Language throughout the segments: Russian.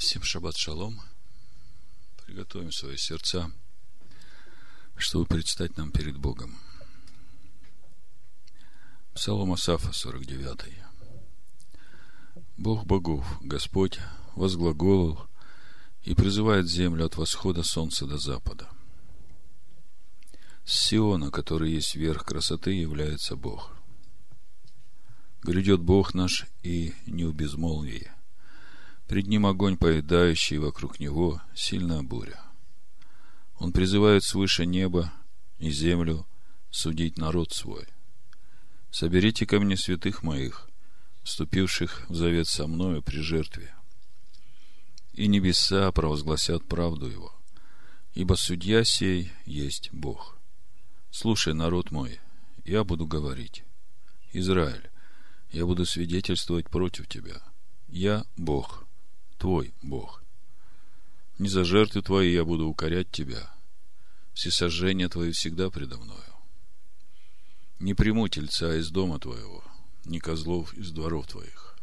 Всем шаббат шалом. Приготовим свои сердца, чтобы предстать нам перед Богом. Псалом Асафа, 49. Бог богов, Господь, возглаголал и призывает землю от восхода солнца до запада. С Сиона, который есть верх красоты, является Бог. Грядет Бог наш и не в безмолвии – Пред ним огонь поедающий, вокруг него сильная буря. Он призывает свыше неба и землю судить народ свой. Соберите ко мне святых моих, вступивших в завет со мною при жертве. И небеса провозгласят правду его, ибо судья сей есть Бог. Слушай, народ мой, я буду говорить. Израиль, я буду свидетельствовать против тебя. Я Бог, твой Бог. Не за жертвы твои я буду укорять тебя. Все сожжения твои всегда предо мною. Не приму тельца из дома твоего, ни козлов из дворов твоих.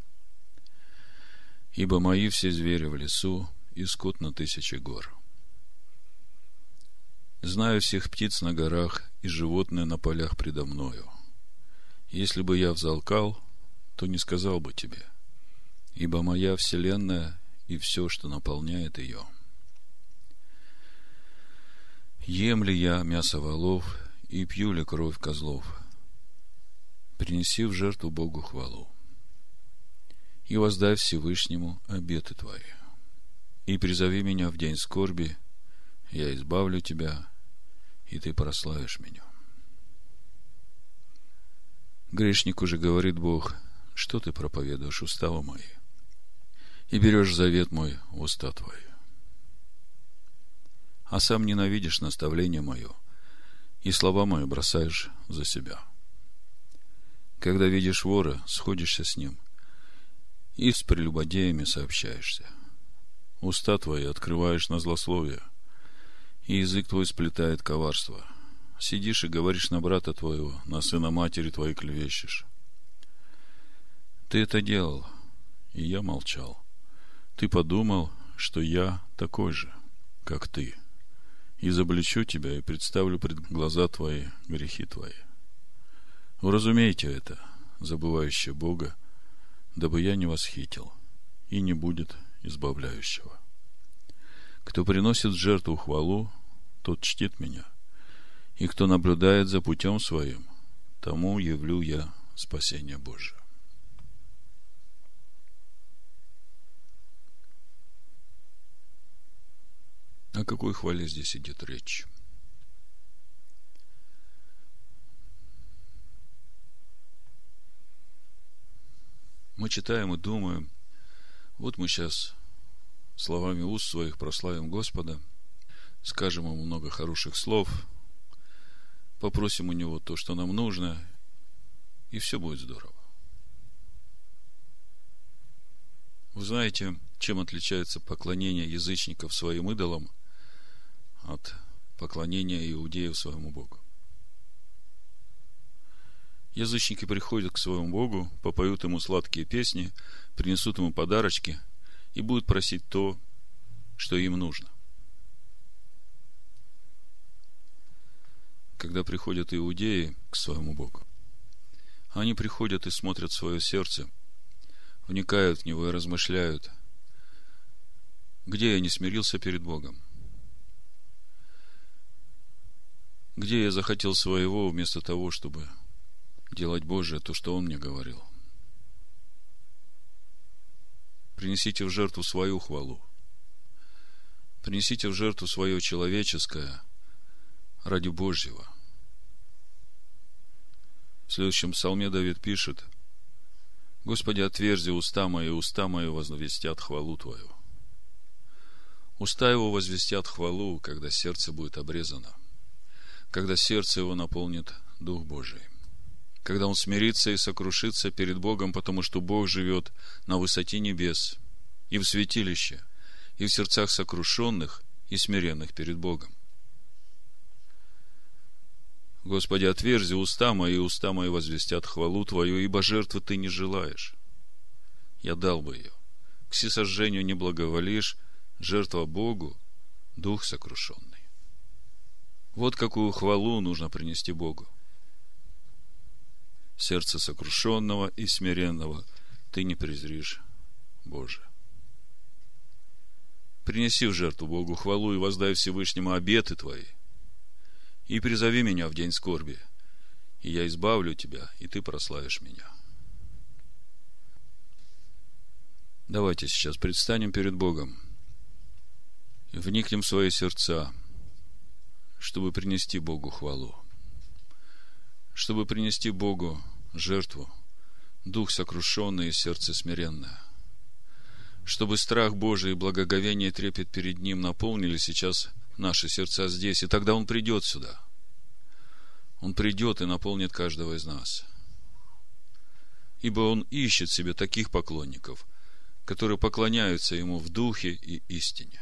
Ибо мои все звери в лесу, и скот на тысячи гор. Знаю всех птиц на горах и животные на полях предо мною. Если бы я взалкал, то не сказал бы тебе, ибо моя вселенная и все, что наполняет ее. Ем ли я мясо волов и пью ли кровь козлов? Принеси в жертву Богу хвалу. И воздай Всевышнему обеты твои. И призови меня в день скорби, я избавлю тебя, и ты прославишь меня. Грешнику же говорит Бог, что ты проповедуешь уставу мои? И берешь завет мой в уста твои. А сам ненавидишь наставление мое, и слова мои бросаешь за себя. Когда видишь вора, сходишься с ним, и с прелюбодеями сообщаешься. Уста твои открываешь на злословие, и язык твой сплетает коварство. Сидишь и говоришь на брата твоего, на сына матери твоей клевещешь. Ты это делал, и я молчал. Ты подумал, что я такой же, как ты, изобличу тебя и представлю пред глаза твои грехи твои. Уразумейте это, забывающее Бога, дабы я не восхитил, и не будет избавляющего. Кто приносит жертву хвалу, тот чтит меня, и кто наблюдает за путем своим, тому явлю я спасение Божие. О какой хвале здесь идет речь? Мы читаем и думаем, вот мы сейчас словами уст своих прославим Господа, скажем ему много хороших слов, попросим у него то, что нам нужно, и все будет здорово. Вы знаете, чем отличается поклонение язычников своим идолам от поклонения иудеев своему Богу. Язычники приходят к своему Богу, попоют ему сладкие песни, принесут ему подарочки и будут просить то, что им нужно. Когда приходят иудеи к своему Богу, они приходят и смотрят свое сердце, вникают в него и размышляют, где я не смирился перед Богом, где я захотел своего вместо того, чтобы делать Божие то, что Он мне говорил. Принесите в жертву свою хвалу. Принесите в жертву свое человеческое ради Божьего. В следующем псалме Давид пишет, Господи, отверзи уста мои, уста мои возвестят хвалу Твою. Уста его возвестят хвалу, когда сердце будет обрезано – когда сердце его наполнит Дух Божий. Когда он смирится и сокрушится перед Богом, потому что Бог живет на высоте небес и в святилище, и в сердцах сокрушенных и смиренных перед Богом. Господи, отверзи уста мои, и уста мои возвестят хвалу Твою, ибо жертвы Ты не желаешь. Я дал бы ее. к всесожжению не благоволишь, жертва Богу, дух сокрушенный. Вот какую хвалу нужно принести Богу. Сердце сокрушенного и смиренного ты не презришь, Боже. Принеси в жертву Богу хвалу и воздай Всевышнему обеты твои. И призови меня в день скорби, и я избавлю тебя, и ты прославишь меня. Давайте сейчас предстанем перед Богом вникнем в свои сердца, чтобы принести Богу хвалу, чтобы принести Богу жертву, дух сокрушенный и сердце смиренное, чтобы страх Божий и благоговение трепет перед Ним наполнили сейчас наши сердца здесь, и тогда Он придет сюда. Он придет и наполнит каждого из нас. Ибо Он ищет себе таких поклонников – которые поклоняются Ему в духе и истине.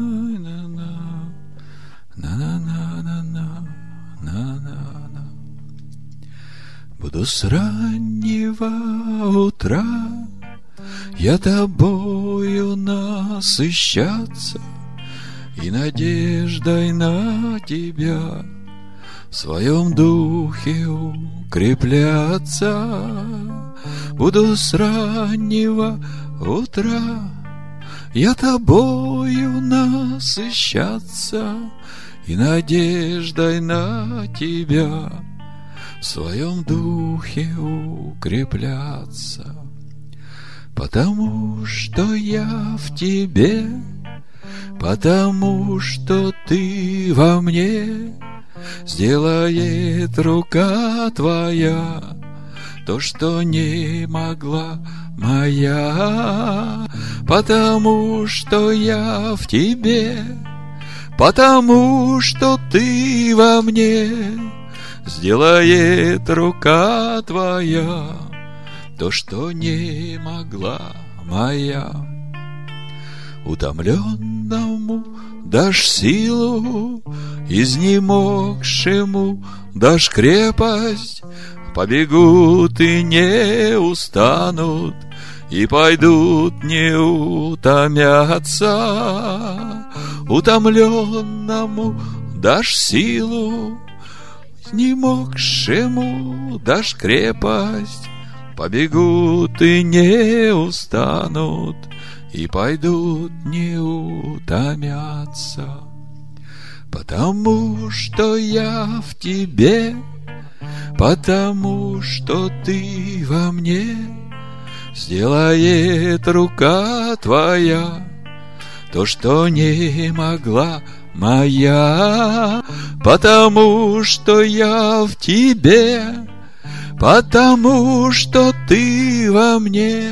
Буду с раннего утра я тобою насыщаться И надеждой на тебя В своем духе укрепляться. Буду с раннего утра Я тобою насыщаться И надеждой на тебя в своем духе укрепляться, потому что я в тебе, потому что ты во мне, сделает рука твоя то, что не могла моя, потому что я в тебе, потому что ты во мне Сделает рука твоя То, что не могла моя. Утомленному дашь силу, Изнемогшему дашь крепость, Побегут и не устанут, И пойдут не утомятся. Утомленному дашь силу, не могшему дашь крепость, Побегут и не устанут, И пойдут не утомятся. Потому что я в тебе, Потому что ты во мне, Сделает рука твоя То, что не могла моя, потому что я в тебе, потому что ты во мне,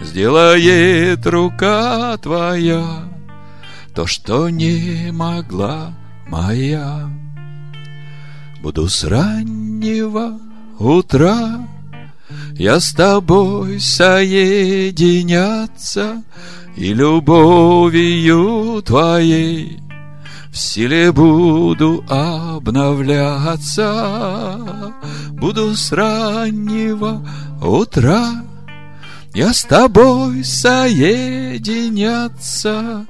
сделает рука твоя то, что не могла моя. Буду с раннего утра я с тобой соединяться и любовью твоей в силе буду обновляться, Буду с раннего утра Я с тобой соединяться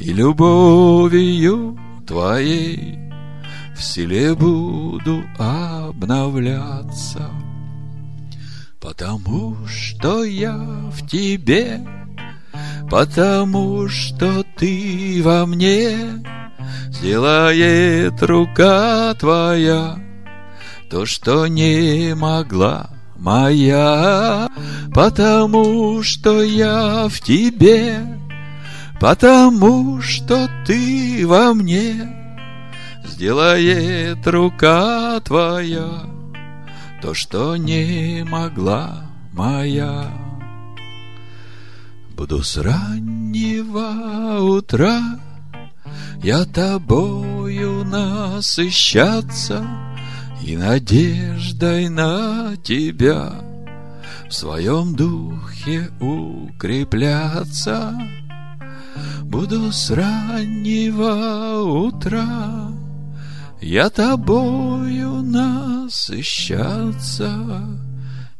И любовью твоей В силе буду обновляться. Потому что я в тебе, Потому что ты во мне, Сделает рука твоя То, что не могла моя Потому что я в тебе Потому что ты во мне Сделает рука твоя То, что не могла моя. Буду с раннего утра я тобою насыщаться И надеждой на тебя В своем духе укрепляться. Буду с раннего утра Я тобою насыщаться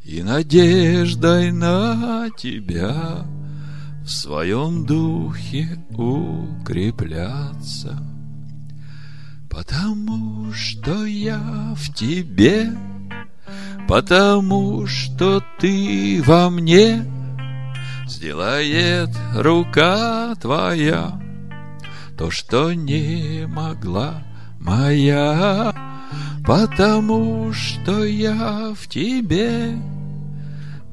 И надеждой на тебя в своем духе укрепляться. Потому что я в тебе, потому что ты во мне, сделает рука твоя то, что не могла моя, потому что я в тебе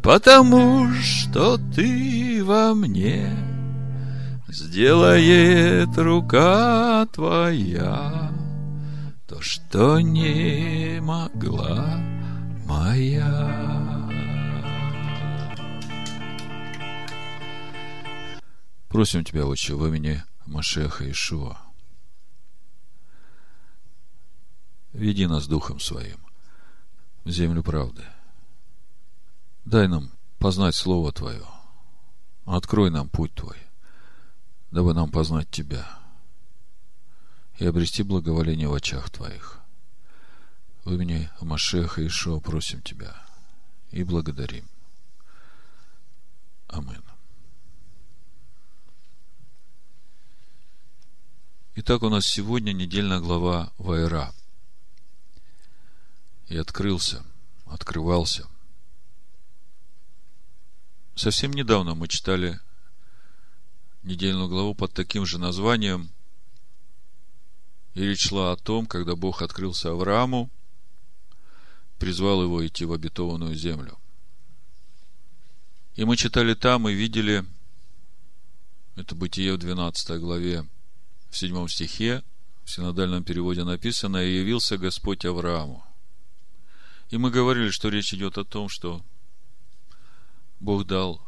потому что ты во мне сделает рука твоя то, что не могла моя. Просим Тебя, Отче, в имени Машеха Ишуа. Веди нас Духом Своим в землю правды – Дай нам познать Слово Твое. Открой нам путь Твой, дабы нам познать Тебя и обрести благоволение в очах Твоих. В имени Машеха Ишуа просим Тебя и благодарим. Амин. Итак, у нас сегодня недельная глава Вайра. И открылся, открывался Совсем недавно мы читали недельную главу под таким же названием. И речь шла о том, когда Бог открылся Аврааму, призвал его идти в обетованную землю. И мы читали там и видели, это Бытие в 12 главе, в 7 стихе, в синодальном переводе написано, «И явился Господь Аврааму». И мы говорили, что речь идет о том, что Бог дал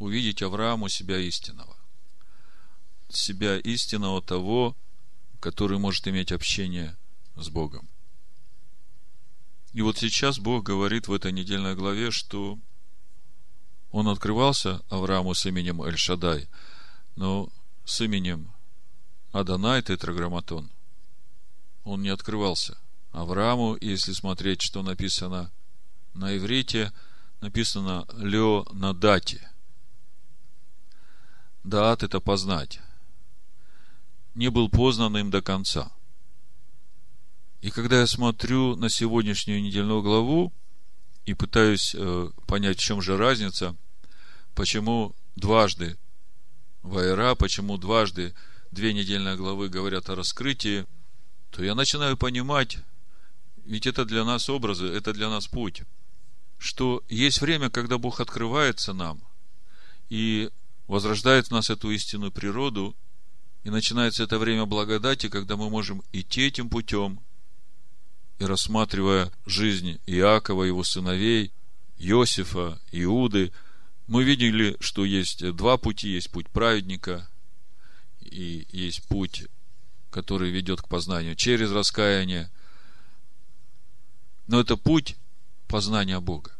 увидеть Аврааму себя истинного. Себя истинного того, который может иметь общение с Богом. И вот сейчас Бог говорит в этой недельной главе, что он открывался Аврааму с именем Эль-Шадай, но с именем Адонай Тетраграмматон он не открывался. Аврааму, если смотреть, что написано на иврите – написано Лео на дате. Дат – это познать. Не был познан им до конца. И когда я смотрю на сегодняшнюю недельную главу и пытаюсь э, понять, в чем же разница, почему дважды Вайра, почему дважды две недельные главы говорят о раскрытии, то я начинаю понимать, ведь это для нас образы, это для нас путь что есть время, когда Бог открывается нам и возрождает в нас эту истинную природу, и начинается это время благодати, когда мы можем идти этим путем, и рассматривая жизнь Иакова, его сыновей, Иосифа, Иуды, мы видели, что есть два пути. Есть путь праведника, и есть путь, который ведет к познанию через раскаяние. Но это путь познания Бога.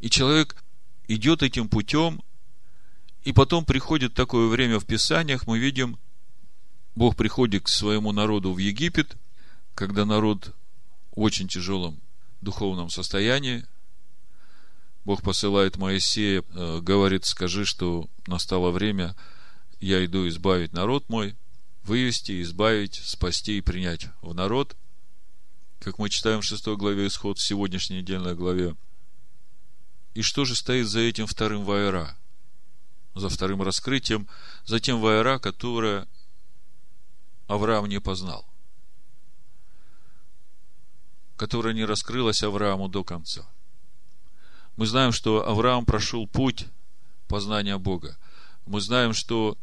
И человек идет этим путем, и потом приходит такое время в Писаниях, мы видим, Бог приходит к своему народу в Египет, когда народ в очень тяжелом духовном состоянии. Бог посылает Моисея, э, говорит, скажи, что настало время, я иду избавить народ мой, вывести, избавить, спасти и принять в народ – как мы читаем в 6 главе исход, в сегодняшней недельной главе. И что же стоит за этим вторым вайра? За вторым раскрытием, за тем вайра, которое Авраам не познал. Которое не раскрылось Аврааму до конца. Мы знаем, что Авраам прошел путь познания Бога. Мы знаем, что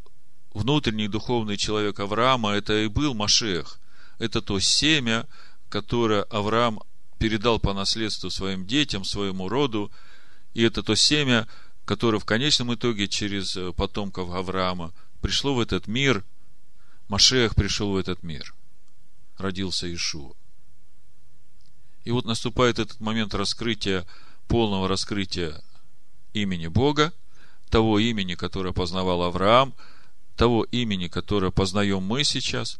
внутренний духовный человек Авраама это и был Машех. Это то семя, которое Авраам передал по наследству своим детям, своему роду, и это то семя, которое в конечном итоге через э, потомков Авраама пришло в этот мир, Машех пришел в этот мир, родился Ишуа. И вот наступает этот момент раскрытия, полного раскрытия имени Бога, того имени, которое познавал Авраам, того имени, которое познаем мы сейчас.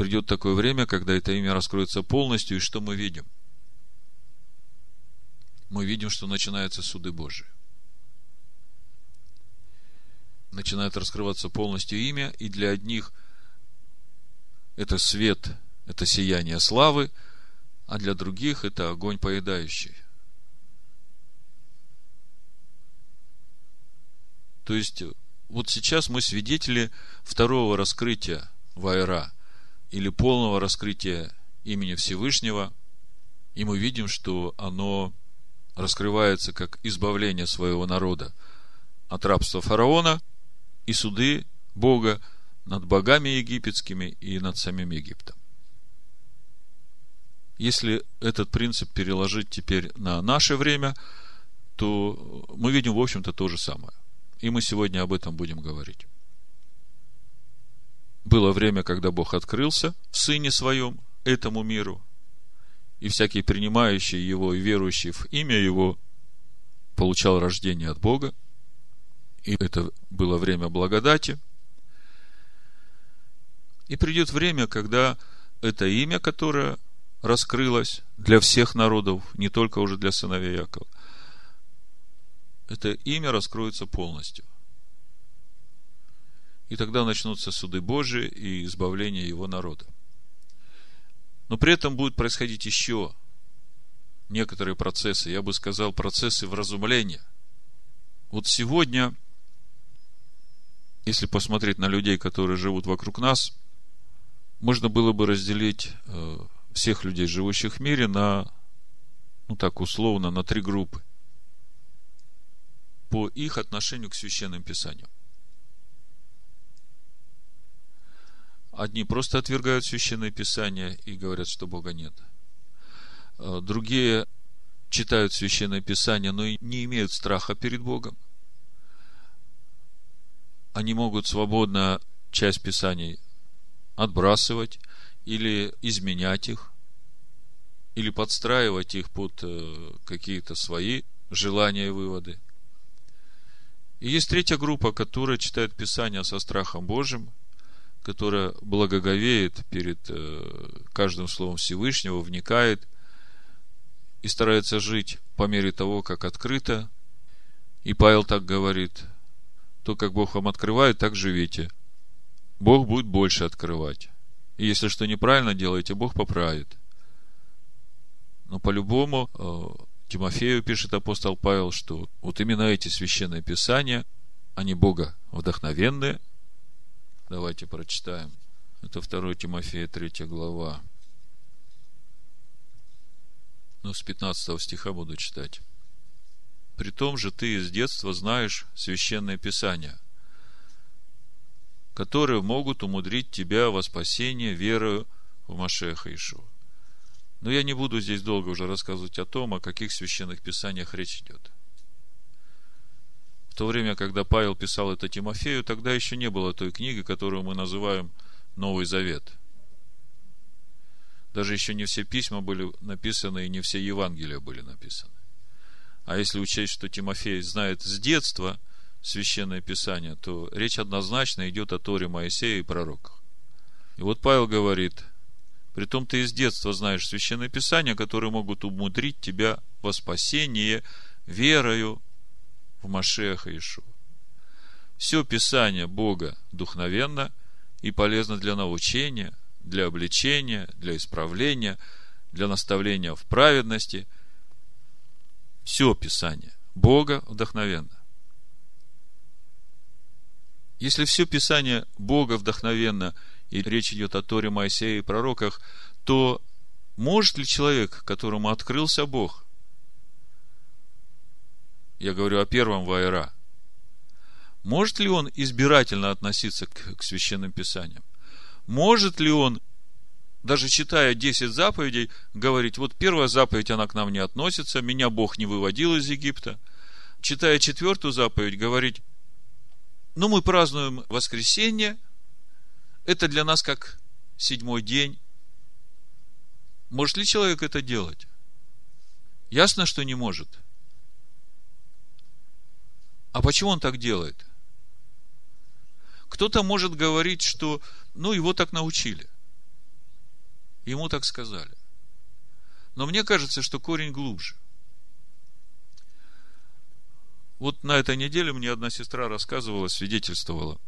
Придет такое время, когда это имя раскроется полностью, и что мы видим? Мы видим, что начинаются суды Божии. Начинает раскрываться полностью имя, и для одних это свет, это сияние славы – а для других это огонь поедающий. То есть, вот сейчас мы свидетели второго раскрытия Вайра, или полного раскрытия имени Всевышнего, и мы видим, что оно раскрывается как избавление своего народа от рабства фараона и суды Бога над богами египетскими и над самим Египтом. Если этот принцип переложить теперь на наше время, то мы видим, в общем-то, то же самое. И мы сегодня об этом будем говорить. Было время, когда Бог открылся в Сыне Своем этому миру, и всякий принимающий Его и верующий в имя Его получал рождение от Бога, и это было время благодати. И придет время, когда это имя, которое раскрылось для всех народов, не только уже для сыновей Якова. Это имя раскроется полностью. И тогда начнутся суды Божии и избавление его народа. Но при этом будут происходить еще некоторые процессы, я бы сказал, процессы вразумления. Вот сегодня, если посмотреть на людей, которые живут вокруг нас, можно было бы разделить э, всех людей, живущих в мире, на, ну так условно, на три группы по их отношению к священным писаниям. Одни просто отвергают священное писание и говорят, что Бога нет. А другие читают священное писание, но не имеют страха перед Богом. Они могут свободно часть писаний отбрасывать или изменять их, или подстраивать их под э, какие-то свои желания и выводы. И есть третья группа, которая читает Писание со страхом Божьим, которая благоговеет перед э, каждым словом Всевышнего, вникает и старается жить по мере того, как открыто. И Павел так говорит, то, как Бог вам открывает, так живите. Бог будет больше открывать. И если что неправильно делаете, Бог поправит. Но по-любому э, Тимофею пишет апостол Павел, что вот именно эти священные писания, они Бога вдохновенные. Давайте прочитаем. Это 2 Тимофея, 3 глава. Ну, с 15 стиха буду читать. При том же ты с детства знаешь священное писание – которые могут умудрить тебя во спасение верою в Машеха Ишуа. Но я не буду здесь долго уже рассказывать о том, о каких священных писаниях речь идет. То время, когда Павел писал это Тимофею, тогда еще не было той книги, которую мы называем Новый Завет. Даже еще не все письма были написаны, и не все Евангелия были написаны. А если учесть, что Тимофей знает с детства – Священное Писание, то речь однозначно идет о Торе Моисея и пророках. И вот Павел говорит, притом ты из детства знаешь Священное Писание, которые могут умудрить тебя во спасение верою в Машеха Иешуа. Все Писание Бога духновенно и полезно для научения, для обличения, для исправления, для наставления в праведности. Все Писание Бога вдохновенно. Если все Писание Бога вдохновенно, и речь идет о Торе, Моисея и пророках, то может ли человек, которому открылся Бог, я говорю о первом Вайра, может ли он избирательно относиться к, к священным писаниям? Может ли он даже читая 10 заповедей, говорить, вот первая заповедь, она к нам не относится, меня Бог не выводил из Египта. Читая четвертую заповедь, говорить, ну, мы празднуем воскресенье, это для нас как седьмой день. Может ли человек это делать? Ясно, что не может. А почему он так делает? Кто-то может говорить, что ну его так научили. Ему так сказали. Но мне кажется, что корень глубже. Вот на этой неделе мне одна сестра рассказывала, свидетельствовала.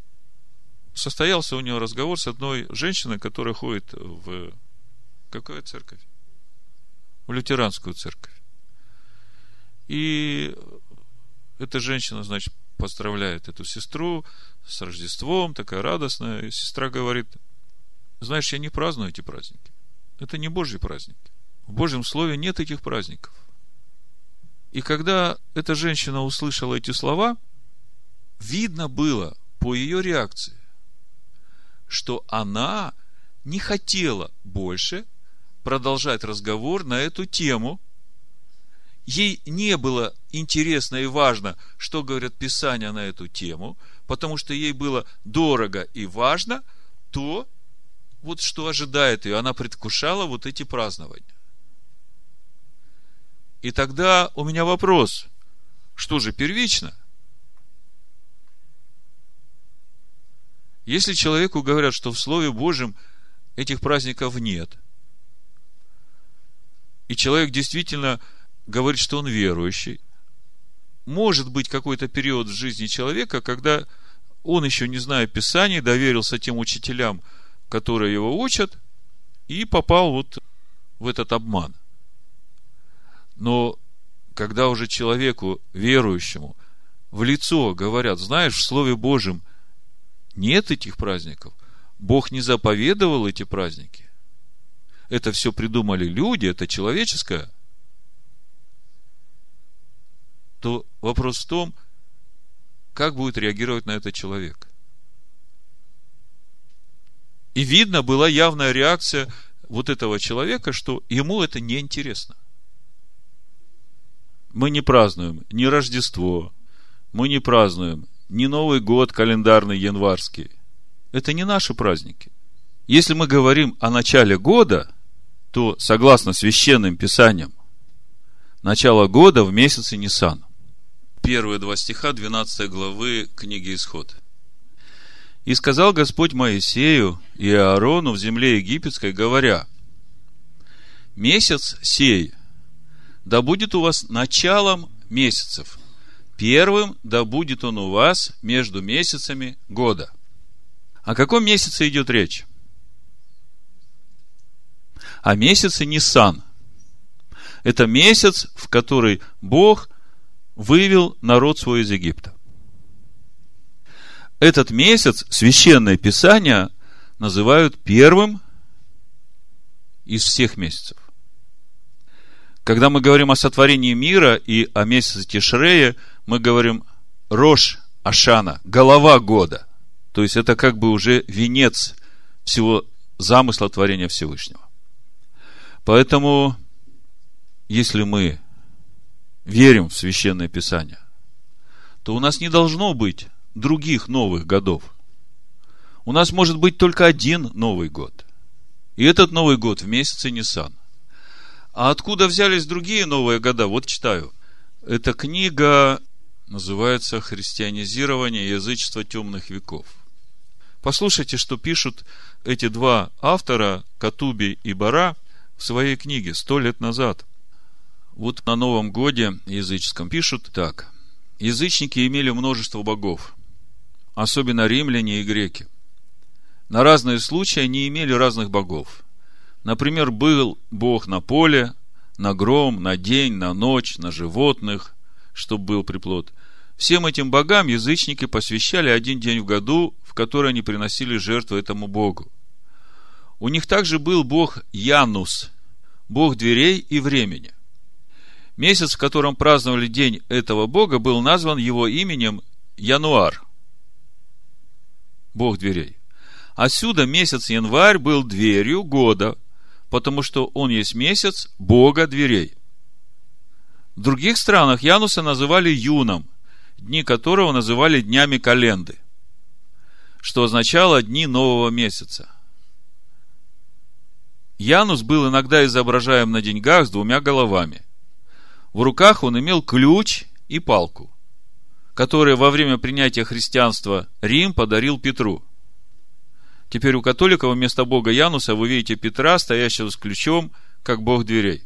Состоялся у нее разговор с одной женщиной, которая ходит в какую церковь? В лютеранскую церковь. И эта женщина, значит, поздравляет эту сестру с Рождеством, такая радостная. И сестра говорит, знаешь, я не праздную эти праздники. Это не Божьи праздники. В Божьем Слове нет этих праздников. И когда эта женщина услышала эти слова, видно было по ее реакции, что она не хотела больше продолжать разговор на эту тему. Ей не было интересно и важно, что говорят Писания на эту тему, потому что ей было дорого и важно то, вот что ожидает ее. Она предвкушала вот эти празднования. И тогда у меня вопрос, что же первично? Если человеку говорят, что в Слове Божьем этих праздников нет, и человек действительно говорит, что он верующий, может быть какой-то период в жизни человека, когда он еще не зная Писаний, доверился тем учителям, которые его учат, и попал вот в этот обман. Но когда уже человеку, верующему, в лицо говорят, знаешь, в Слове Божьем нет этих праздников, Бог не заповедовал эти праздники. Это все придумали люди, это человеческое. То вопрос в том, как будет реагировать на это человек. И видно была явная реакция вот этого человека, что ему это не интересно. Мы не празднуем ни Рождество, мы не празднуем ни Новый год календарный январский. Это не наши праздники. Если мы говорим о начале года, то, согласно священным писаниям, начало года в месяце Нисан. Первые два стиха 12 главы книги Исход. И сказал Господь Моисею и Аарону в земле египетской, говоря, месяц сей, да будет у вас началом месяцев, первым да будет он у вас между месяцами года. О каком месяце идет речь? О месяце Нисан. Это месяц, в который Бог вывел народ свой из Египта. Этот месяц священное писание называют первым из всех месяцев. Когда мы говорим о сотворении мира и о месяце Тишрея, мы говорим Рош Ашана, голова года. То есть это как бы уже венец всего замысла творения Всевышнего. Поэтому, если мы верим в священное писание, то у нас не должно быть других новых годов. У нас может быть только один Новый год. И этот Новый год в месяце Нисан. А откуда взялись другие новые года? Вот читаю. Эта книга называется «Христианизирование язычества темных веков». Послушайте, что пишут эти два автора, Катуби и Бара, в своей книге сто лет назад. Вот на Новом Годе языческом пишут так. Язычники имели множество богов особенно римляне и греки, на разные случаи они имели разных богов. Например, был бог на поле, на гром, на день, на ночь, на животных, чтобы был приплод. Всем этим богам язычники посвящали один день в году, в который они приносили жертву этому богу. У них также был бог Янус, бог дверей и времени. Месяц, в котором праздновали день этого бога, был назван его именем Януар – Бог дверей. Отсюда месяц январь был дверью года, потому что он есть месяц Бога дверей. В других странах Януса называли юном, дни которого называли днями календы, что означало дни нового месяца. Янус был иногда изображаем на деньгах с двумя головами. В руках он имел ключ и палку, которые во время принятия христианства Рим подарил Петру – Теперь у католиков вместо Бога Януса вы видите Петра, стоящего с ключом, как Бог дверей.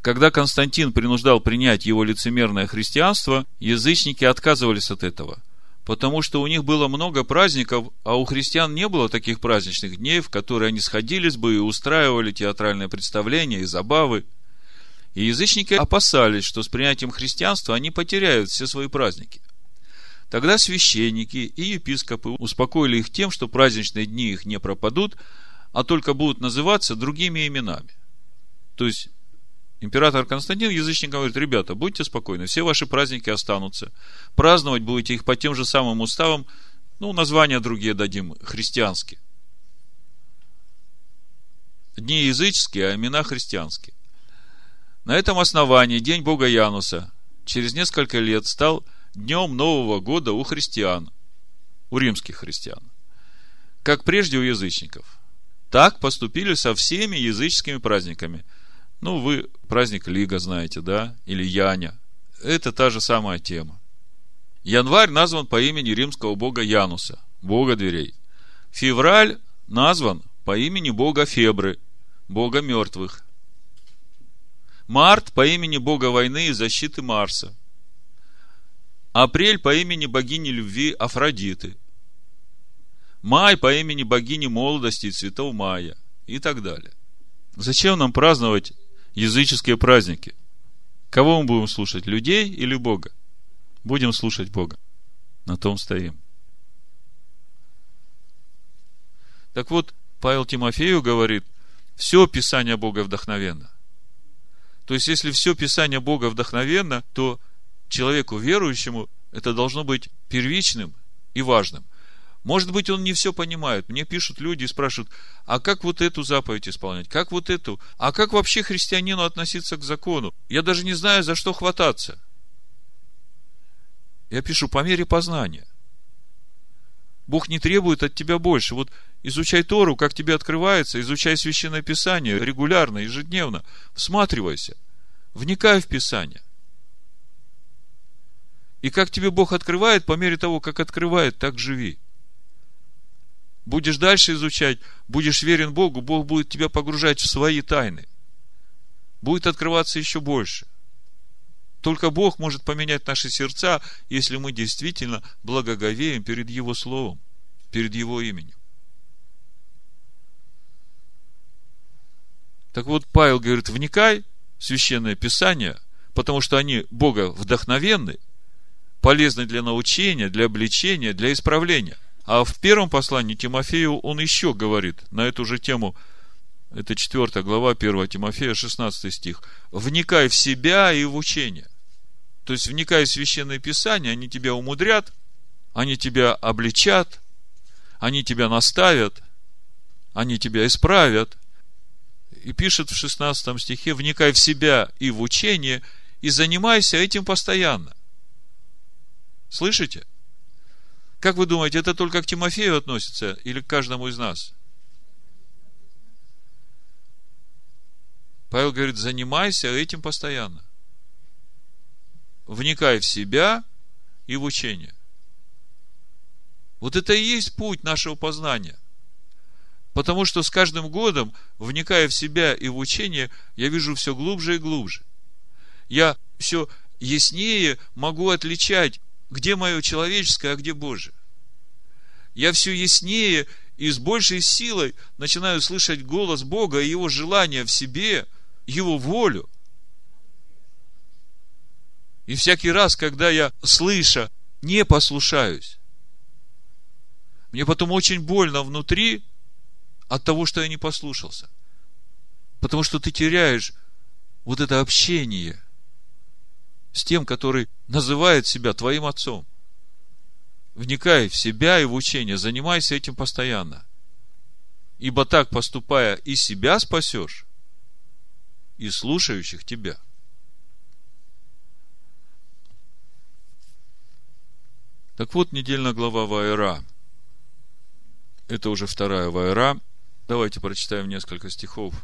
Когда Константин принуждал принять его лицемерное христианство, язычники отказывались от этого, потому что у них было много праздников, а у христиан не было таких праздничных дней, в которые они сходились бы и устраивали театральные представления и забавы. И язычники опасались, что с принятием христианства они потеряют все свои праздники. Тогда священники и епископы успокоили их тем, что праздничные дни их не пропадут, а только будут называться другими именами. То есть, император Константин язычникам говорит, ребята, будьте спокойны, все ваши праздники останутся. Праздновать будете их по тем же самым уставам, ну, названия другие дадим, христианские. Дни языческие, а имена христианские. На этом основании День Бога Януса через несколько лет стал – днем Нового года у христиан, у римских христиан, как прежде у язычников. Так поступили со всеми языческими праздниками. Ну, вы праздник Лига знаете, да? Или Яня. Это та же самая тема. Январь назван по имени римского бога Януса, бога дверей. Февраль назван по имени бога Фебры, бога мертвых. Март по имени бога войны и защиты Марса – Апрель по имени богини любви Афродиты. Май по имени богини молодости и цветов мая. И так далее. Зачем нам праздновать языческие праздники? Кого мы будем слушать, людей или Бога? Будем слушать Бога. На том стоим. Так вот, Павел Тимофею говорит, все Писание Бога вдохновенно. То есть, если все Писание Бога вдохновенно, то человеку верующему это должно быть первичным и важным. Может быть, он не все понимает. Мне пишут люди и спрашивают, а как вот эту заповедь исполнять? Как вот эту? А как вообще христианину относиться к закону? Я даже не знаю, за что хвататься. Я пишу по мере познания. Бог не требует от тебя больше. Вот изучай Тору, как тебе открывается, изучай Священное Писание регулярно, ежедневно. Всматривайся, вникай в Писание. И как тебе Бог открывает, по мере того, как открывает, так живи. Будешь дальше изучать, будешь верен Богу, Бог будет тебя погружать в свои тайны. Будет открываться еще больше. Только Бог может поменять наши сердца, если мы действительно благоговеем перед Его Словом, перед Его именем. Так вот, Павел говорит, вникай в Священное Писание, потому что они Бога вдохновенны, полезны для научения, для обличения, для исправления. А в первом послании Тимофею он еще говорит на эту же тему, это 4 глава 1 Тимофея, 16 стих. «Вникай в себя и в учение». То есть, вникай в Священное Писание, они тебя умудрят, они тебя обличат, они тебя наставят, они тебя исправят. И пишет в 16 стихе, вникай в себя и в учение, и занимайся этим постоянно. Слышите? Как вы думаете, это только к Тимофею относится или к каждому из нас? Павел говорит, занимайся этим постоянно. Вникай в себя и в учение. Вот это и есть путь нашего познания. Потому что с каждым годом, вникая в себя и в учение, я вижу все глубже и глубже. Я все яснее могу отличать где мое человеческое, а где Божие. Я все яснее и с большей силой начинаю слышать голос Бога и Его желание в себе, Его волю. И всякий раз, когда я, слыша, не послушаюсь, мне потом очень больно внутри от того, что я не послушался. Потому что ты теряешь вот это общение – с тем, который называет себя твоим отцом. Вникай в себя и в учение, занимайся этим постоянно. Ибо так поступая и себя спасешь, и слушающих тебя. Так вот, недельная глава Вайра. Это уже вторая Вайра. Давайте прочитаем несколько стихов.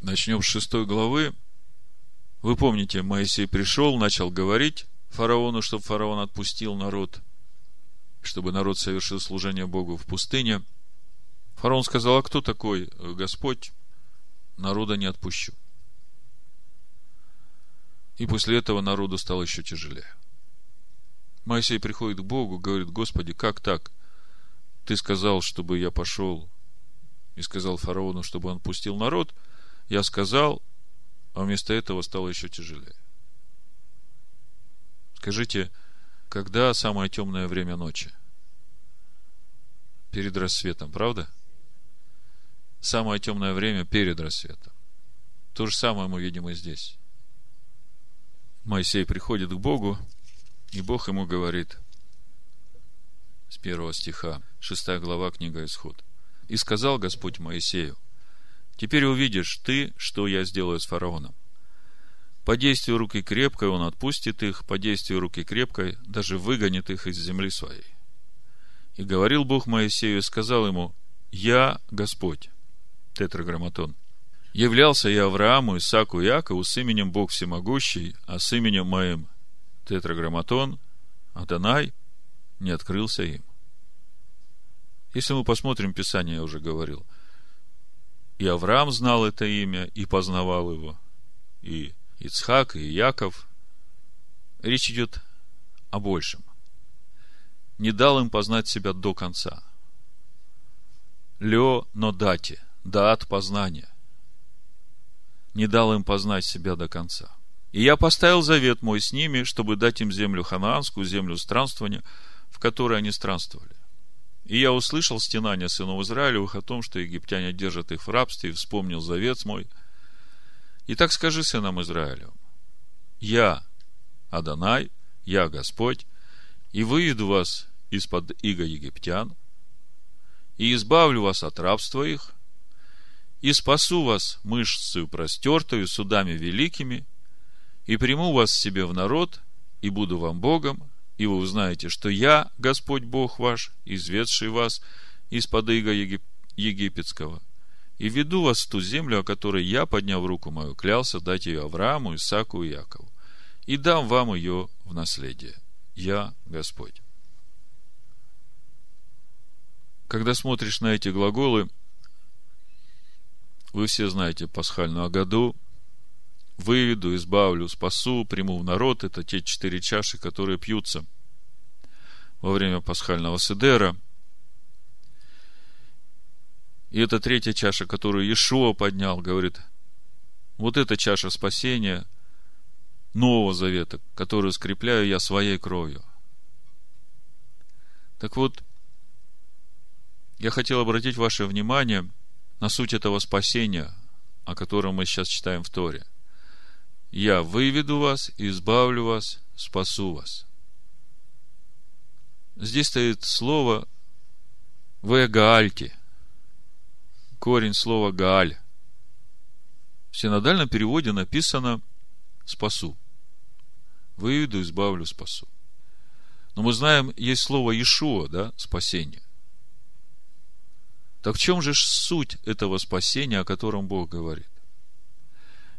Начнем с шестой главы. Вы помните, Моисей пришел, начал говорить фараону, чтобы фараон отпустил народ, чтобы народ совершил служение Богу в пустыне. Фараон сказал, а кто такой Господь? Народа не отпущу. И после этого народу стало еще тяжелее. Моисей приходит к Богу, говорит, Господи, как так? Ты сказал, чтобы я пошел и сказал фараону, чтобы он пустил народ. Я сказал, а вместо этого стало еще тяжелее. Скажите, когда самое темное время ночи? Перед рассветом, правда? Самое темное время перед рассветом. То же самое мы видим и здесь. Моисей приходит к Богу, и Бог ему говорит с первого стиха, шестая глава, книга Исход. «И сказал Господь Моисею, Теперь увидишь ты, что я сделаю с фараоном. По действию руки крепкой он отпустит их, по действию руки крепкой даже выгонит их из земли своей. И говорил Бог Моисею и сказал ему, «Я Господь». Тетраграмматон. Являлся я Аврааму, Исаку и Якову с именем Бог Всемогущий, а с именем моим Тетраграмматон, Адонай, не открылся им. Если мы посмотрим Писание, я уже говорил, и Авраам знал это имя и познавал его, и Ицхак, и Яков. Речь идет о большем. Не дал им познать себя до конца. Ле, но дати, дат познания. Не дал им познать себя до конца. И я поставил завет мой с ними, чтобы дать им землю ханаанскую, землю странствования, в которой они странствовали. И я услышал стенания сынов Израилевых о том, что египтяне держат их в рабстве, и вспомнил завет мой. И так скажи сынам Израилевым, я Адонай, я Господь, и выведу вас из-под иго египтян, и избавлю вас от рабства их, и спасу вас мышцею простертою, судами великими, и приму вас себе в народ, и буду вам Богом, и вы узнаете, что я, Господь Бог ваш, изведший вас из-под иго Егип... египетского, и веду вас в ту землю, о которой я, подняв руку мою, клялся дать ее Аврааму, Исаку и Якову, и дам вам ее в наследие. Я Господь. Когда смотришь на эти глаголы, вы все знаете пасхальную Агаду, выведу, избавлю, спасу, приму в народ. Это те четыре чаши, которые пьются во время пасхального седера. И это третья чаша, которую Иешуа поднял, говорит, вот эта чаша спасения Нового Завета, которую скрепляю я своей кровью. Так вот, я хотел обратить ваше внимание на суть этого спасения, о котором мы сейчас читаем в Торе – я выведу вас, избавлю вас, спасу вас. Здесь стоит слово «вегаальти». Корень слова «гааль». В синодальном переводе написано «спасу». Выведу, избавлю, спасу. Но мы знаем, есть слово Иешуа, да, спасение. Так в чем же суть этого спасения, о котором Бог говорит?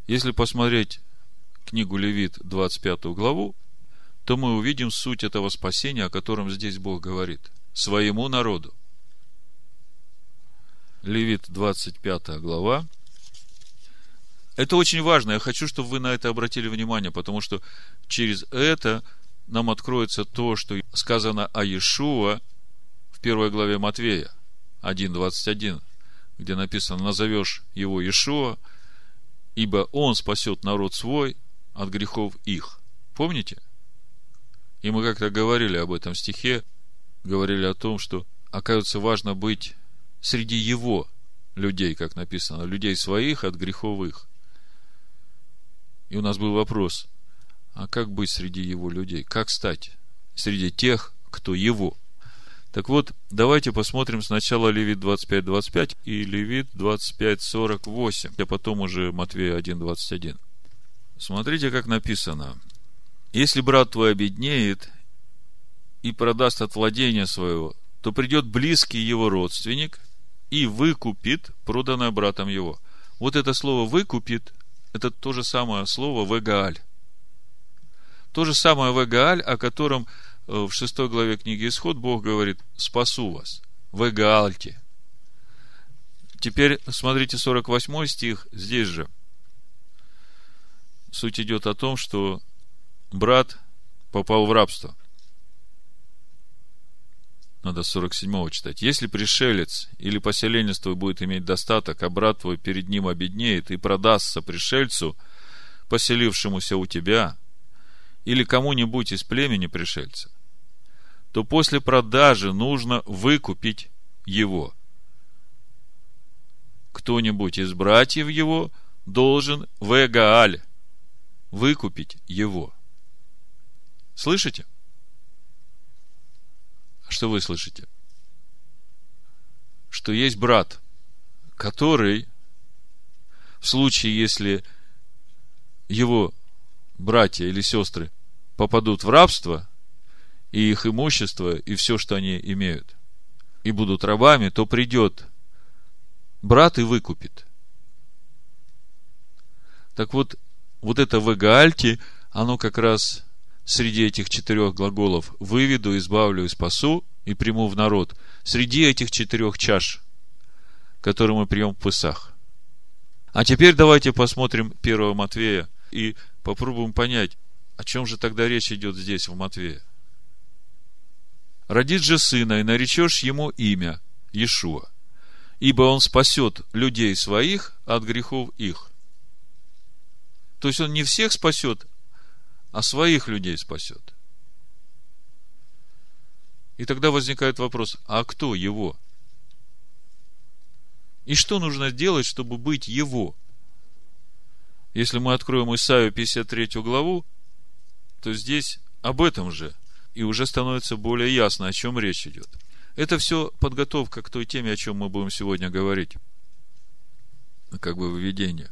Если посмотреть книгу Левит, 25 главу, то мы увидим суть этого спасения, о котором здесь Бог говорит. Своему народу. Левит, 25 глава. Это очень важно. Я хочу, чтобы вы на это обратили внимание, потому что через это нам откроется то, что сказано о Иешуа в первой главе Матвея 1.21, где написано «Назовешь его Иешуа, ибо он спасет народ свой от грехов их. Помните? И мы как-то говорили об этом стихе, говорили о том, что, оказывается, важно быть среди его людей, как написано, людей своих от греховых. И у нас был вопрос, а как быть среди его людей? Как стать среди тех, кто его? Так вот, давайте посмотрим сначала Левит 25.25 и Левит 25.48, а потом уже Матвея 1.21. Смотрите, как написано. Если брат твой обеднеет и продаст от владения своего, то придет близкий его родственник и выкупит проданное братом его. Вот это слово «выкупит» – это то же самое слово «вегааль». То же самое «вегааль», о котором Э, в шестой главе книги Исход Бог говорит, спасу вас, в Эгаальте. Теперь смотрите 48 стих, здесь же. Суть идет о том, что брат попал в рабство. Надо 47 читать. Если пришелец или поселенец твой будет иметь достаток, а брат твой перед ним обеднеет и продастся пришельцу, поселившемуся у тебя, или кому-нибудь из племени пришельца, то после продажи нужно выкупить его. Кто-нибудь из братьев его должен в Эгааль выкупить его. Слышите? Что вы слышите? Что есть брат, который в случае, если его братья или сестры попадут в рабство, и их имущество, и все, что они имеют, и будут рабами, то придет брат и выкупит. Так вот, вот это в оно как раз среди этих четырех глаголов «выведу, избавлю и спасу» и «приму в народ», среди этих четырех чаш, которые мы прием в Пысах. А теперь давайте посмотрим 1 Матвея и попробуем понять, о чем же тогда речь идет здесь, в Матвея родит же сына, и наречешь ему имя Иешуа, ибо он спасет людей своих от грехов их. То есть он не всех спасет, а своих людей спасет. И тогда возникает вопрос, а кто его? И что нужно делать, чтобы быть его? Если мы откроем Исаию 53 главу, то здесь об этом же – и уже становится более ясно, о чем речь идет. Это все подготовка к той теме, о чем мы будем сегодня говорить. Как бы введение.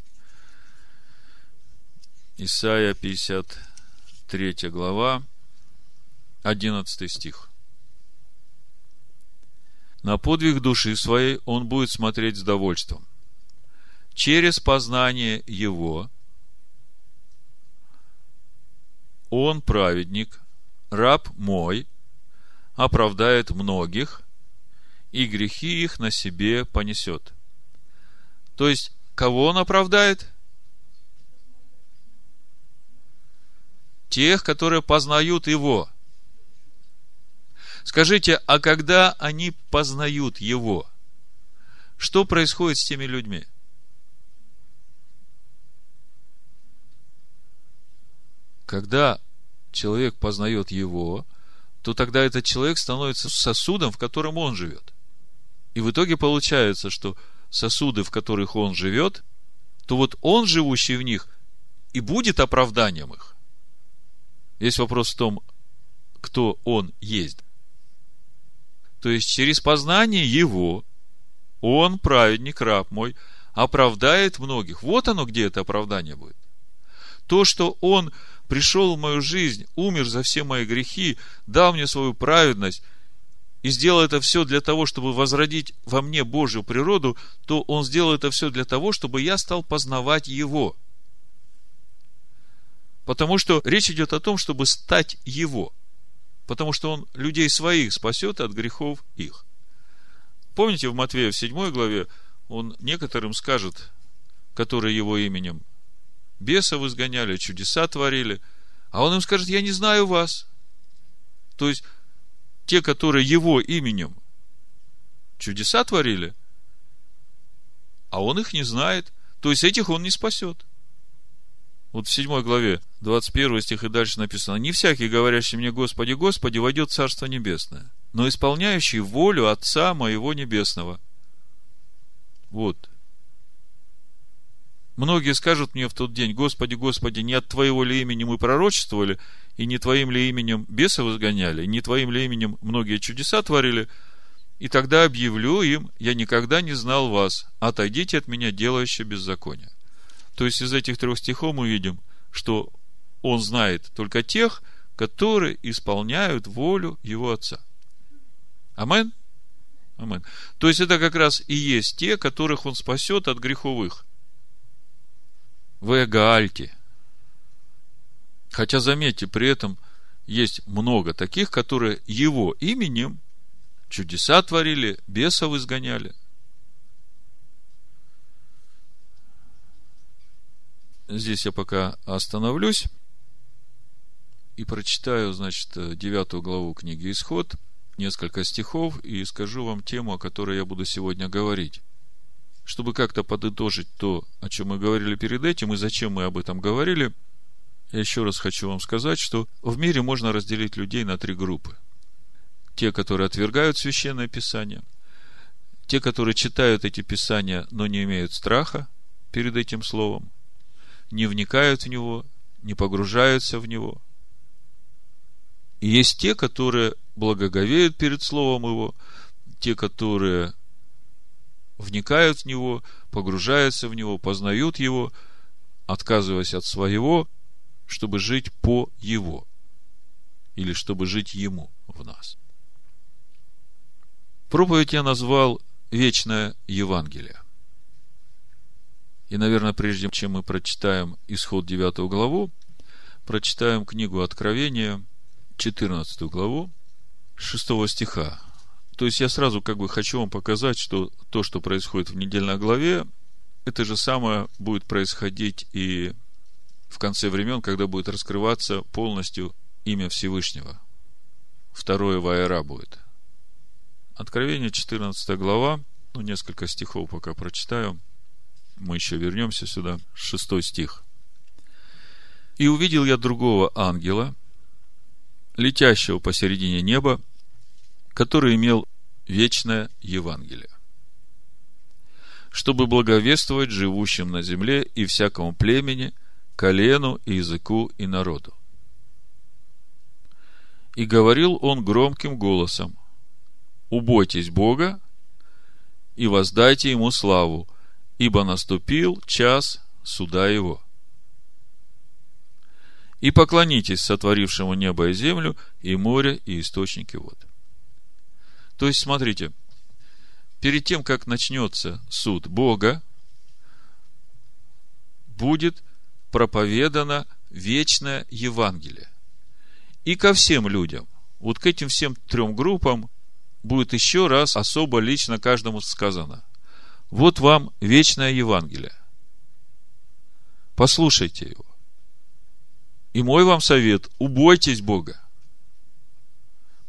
Исайя 53 глава, 11 стих. На подвиг души своей он будет смотреть с довольством. Через познание его он праведник, раб мой оправдает многих, и грехи их на себе понесет. То есть, кого он оправдает? Тех, которые познают его. Скажите, а когда они познают его, что происходит с теми людьми? Когда человек познает его, то тогда этот человек становится сосудом, в котором он живет. И в итоге получается, что сосуды, в которых он живет, то вот он, живущий в них, и будет оправданием их. Есть вопрос в том, кто он есть. То есть через познание его, он, праведник, раб мой, оправдает многих. Вот оно, где это оправдание будет. То, что он пришел в мою жизнь, умер за все мои грехи, дал мне свою праведность и сделал это все для того, чтобы возродить во мне Божью природу, то Он сделал это все для того, чтобы я стал познавать Его. Потому что речь идет о том, чтобы стать Его. Потому что Он людей своих спасет от грехов их. Помните, в Матвея в 7 главе Он некоторым скажет, которые Его именем бесов изгоняли, чудеса творили, а он им скажет, я не знаю вас. То есть, те, которые его именем чудеса творили, а он их не знает, то есть этих он не спасет. Вот в 7 главе, 21 стих и дальше написано, «Не всякий, говорящий мне, Господи, Господи, войдет Царство Небесное, но исполняющий волю Отца моего Небесного». Вот. Многие скажут мне в тот день, Господи, Господи, не от Твоего ли имени мы пророчествовали, и не Твоим ли именем бесов изгоняли, и не Твоим ли именем многие чудеса творили, и тогда объявлю им, я никогда не знал вас, отойдите от меня, делающие беззаконие. То есть из этих трех стихов мы видим, что он знает только тех, которые исполняют волю его отца. Амен? Амен. То есть это как раз и есть те, которых он спасет от греховых. В Эгаальте. Хотя, заметьте, при этом есть много таких, которые его именем чудеса творили, бесов изгоняли. Здесь я пока остановлюсь и прочитаю, значит, девятую главу книги «Исход», несколько стихов и скажу вам тему, о которой я буду сегодня говорить. Чтобы как-то подытожить то, о чем мы говорили перед этим и зачем мы об этом говорили, я еще раз хочу вам сказать, что в мире можно разделить людей на три группы – те, которые отвергают священное писание, те, которые читают эти писания, но не имеют страха перед этим словом, не вникают в него, не погружаются в него. И есть те, которые благоговеют перед словом его, те, которые вникают в него, погружаются в него, познают его, отказываясь от своего, чтобы жить по его, или чтобы жить ему в нас. Проповедь я назвал «Вечное Евангелие». И, наверное, прежде чем мы прочитаем исход 9 главу, прочитаем книгу Откровения, 14 главу, 6 стиха. То есть я сразу как бы хочу вам показать, что то, что происходит в недельной главе, это же самое будет происходить и в конце времен, когда будет раскрываться полностью имя Всевышнего. Второе Ваера будет – Откровение, 14 глава, ну, несколько стихов пока прочитаю. Мы еще вернемся сюда. Шестой стих. «И увидел я другого ангела, летящего посередине неба, который имел вечное Евангелие, чтобы благовествовать живущим на земле и всякому племени, колену и языку и народу. И говорил он громким голосом, убойтесь Бога и воздайте Ему славу, ибо наступил час суда Его. И поклонитесь сотворившему небо и землю, и море, и источники вод. То есть, смотрите, перед тем, как начнется суд Бога, будет проповедано вечное Евангелие. И ко всем людям, вот к этим всем трем группам, будет еще раз особо лично каждому сказано. Вот вам вечное Евангелие. Послушайте его. И мой вам совет, убойтесь Бога.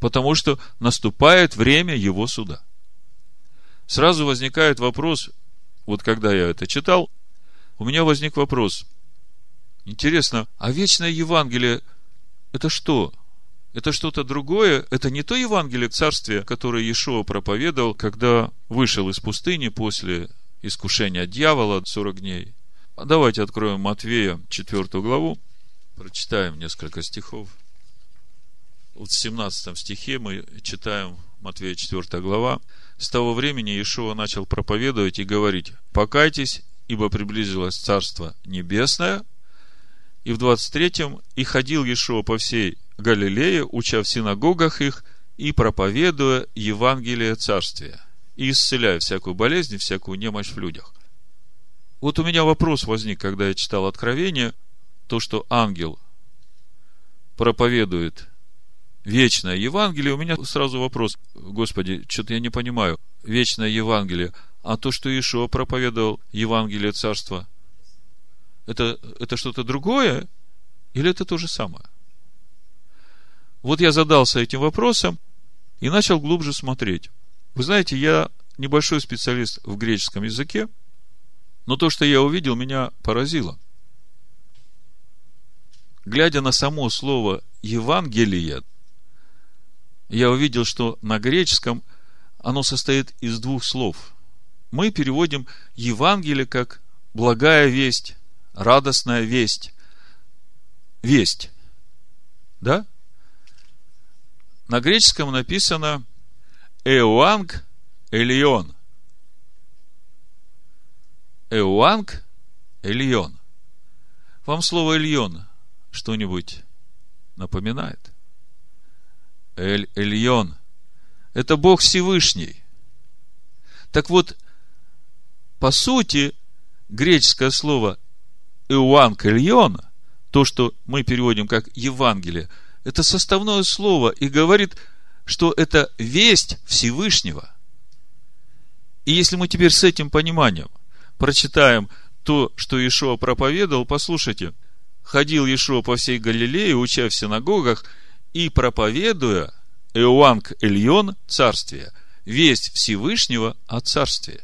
Потому что наступает время Его суда. Сразу возникает вопрос, вот когда я это читал, у меня возник вопрос. Интересно, а вечное Евангелие это что? Это что-то другое, это не то Евангелие Царствия, которое Иешуа проповедовал, когда вышел из пустыни после искушения дьявола 40 дней. А давайте откроем Матвея 4 главу, прочитаем несколько стихов. Вот в 17 стихе мы читаем Матвея 4 глава. С того времени Иешуа начал проповедовать и говорить, покайтесь, ибо приблизилось Царство Небесное. И в 23-м, и ходил Иешуа по всей Галилее, уча в синагогах их и проповедуя Евангелие Царствия, и исцеляя всякую болезнь, всякую немощь в людях. Вот у меня вопрос возник, когда я читал Откровение, то, что ангел проповедует вечное Евангелие, у меня сразу вопрос, Господи, что-то я не понимаю, вечное Евангелие, а то, что Ишуа проповедовал Евангелие Царства, это, это что-то другое или это то же самое? Вот я задался этим вопросом и начал глубже смотреть. Вы знаете, я небольшой специалист в греческом языке, но то, что я увидел, меня поразило. Глядя на само слово «Евангелие», я увидел, что на греческом оно состоит из двух слов. Мы переводим Евангелие как благая весть, радостная весть, весть. Да? На греческом написано Эуанг Элион. Эуанг Элион. Вам слово Эльон что-нибудь напоминает? Эль Эльон. Это Бог Всевышний. Так вот, по сути, греческое слово Эуанг Эльон, то, что мы переводим как Евангелие, это составное слово и говорит, что это весть Всевышнего. И если мы теперь с этим пониманием прочитаем то, что Ишуа проповедовал, послушайте, ходил Ишуа по всей Галилее, уча в синагогах и проповедуя Эуанг Эльон царствие, весть Всевышнего о царстве.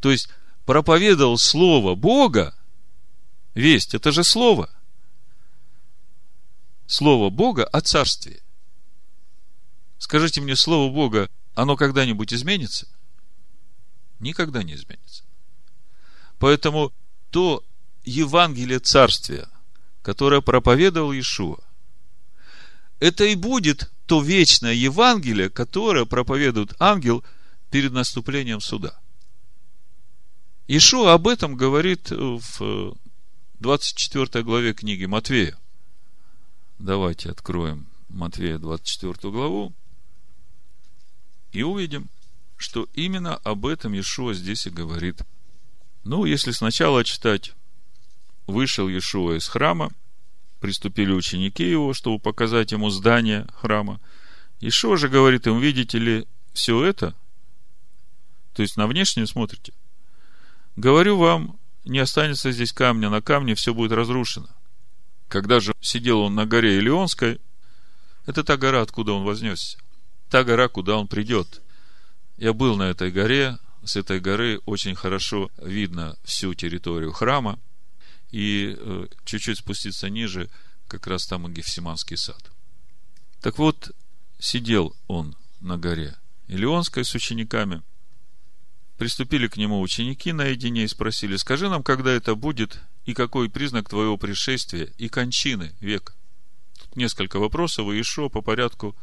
То есть, проповедовал Слово Бога, весть, это же Слово. Слово Бога о царстве. Скажите мне, Слово Бога, оно когда-нибудь изменится? Никогда не изменится. Поэтому то Евангелие Царствия, которое проповедовал Иешуа, это и будет то вечное Евангелие, которое проповедует ангел перед наступлением суда. Ишуа об этом говорит в 24 главе книги Матвея. Давайте откроем Матвея 24 главу и увидим, что именно об этом Иешуа здесь и говорит. Ну, если сначала читать «Вышел Иешуа из храма, приступили ученики его, чтобы показать ему здание храма. Иешуа же говорит им, видите ли, все это, то есть на внешнее смотрите, говорю вам, не останется здесь камня на камне, все будет разрушено. Когда же сидел он на горе Илионской, это та гора, откуда он вознесся. Та гора, куда он придет. Я был на этой горе, с этой горы очень хорошо видно всю территорию храма, и э, чуть-чуть спуститься ниже, как раз там и Гефсиманский сад. Так вот, сидел он на горе Илионской с учениками. Приступили к нему ученики наедине и спросили, скажи нам, когда это будет, и какой признак твоего пришествия и кончины века. Тут несколько вопросов, и Ишо по порядку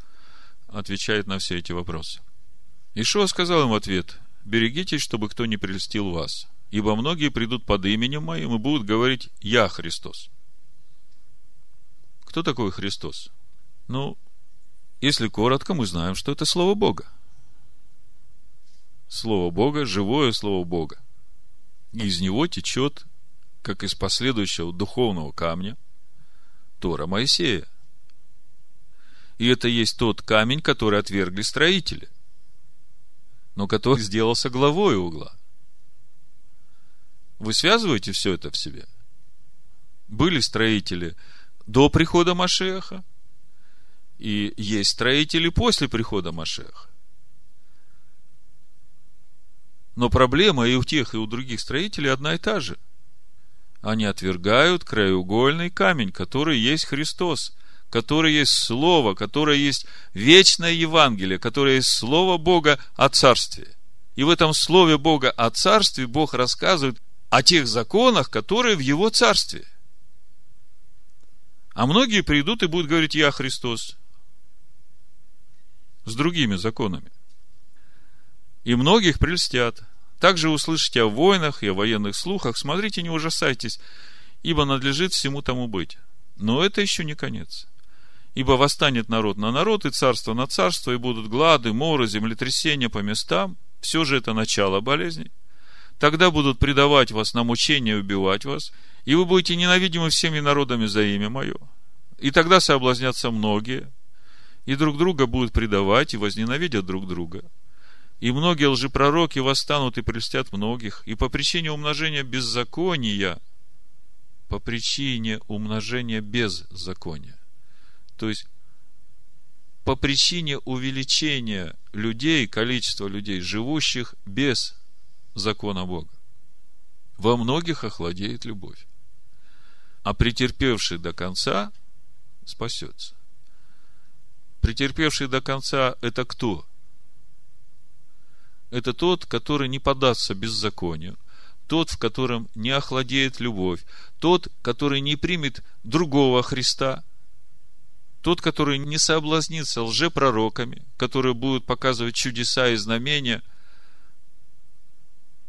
отвечает на все эти вопросы. Ишо сказал им ответ, берегитесь, чтобы кто не прельстил вас, ибо многие придут под именем моим и будут говорить «Я Христос». Кто такой Христос? Ну, если коротко, мы знаем, что это Слово Бога. Слово Бога, живое Слово Бога. И из него течет, как из последующего духовного камня, Тора Моисея. И это есть тот камень, который отвергли строители, но который сделался главой угла – вы связываете все это в себе? Были строители до прихода Машеха, и есть строители после прихода Машеха. Но проблема и у тех, и у других строителей одна и та же. Они отвергают краеугольный камень, который есть Христос, который есть Слово, которое есть вечное Евангелие, которое есть Слово Бога о Царстве. И в этом Слове Бога о Царстве Бог рассказывает о тех законах, которые в Его Царстве. А многие придут и будут говорить, я Христос. С другими законами. И многих прельстят. Также услышите о войнах и о военных слухах. Смотрите, не ужасайтесь, ибо надлежит всему тому быть. Но это еще не конец. Ибо восстанет народ на народ, и царство на царство, и будут глады, моры, землетрясения по местам. Все же это начало болезней. Тогда будут предавать вас на мучение убивать вас, и вы будете ненавидимы всеми народами за имя мое. И тогда соблазнятся многие, и друг друга будут предавать, и возненавидят друг друга. И многие лжепророки восстанут и прельстят многих, и по причине умножения беззакония, по причине умножения беззакония, то есть по причине увеличения людей, количества людей, живущих без закона Бога. Во многих охладеет любовь. А претерпевший до конца спасется. Претерпевший до конца – это кто? Это тот, который не подастся беззаконию, тот, в котором не охладеет любовь, тот, который не примет другого Христа, тот, который не соблазнится лжепророками, которые будут показывать чудеса и знамения,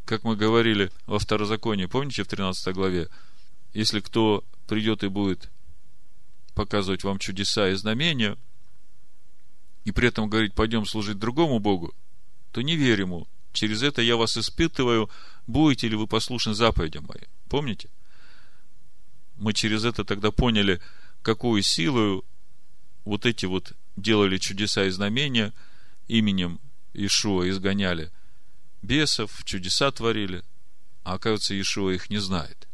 как мы говорили во второзаконии, помните в 13 главе, если кто придет и будет показывать вам чудеса и знамения, и при этом говорить, пойдем служить другому Богу, то не верь ему. Через это я вас испытываю, будете ли вы послушны заповедям моим. Помните? Мы через это тогда поняли, какую силу вот эти вот делали чудеса и знамения именем Ишуа изгоняли бесов, чудеса творили, а оказывается, Ишуа их не знает.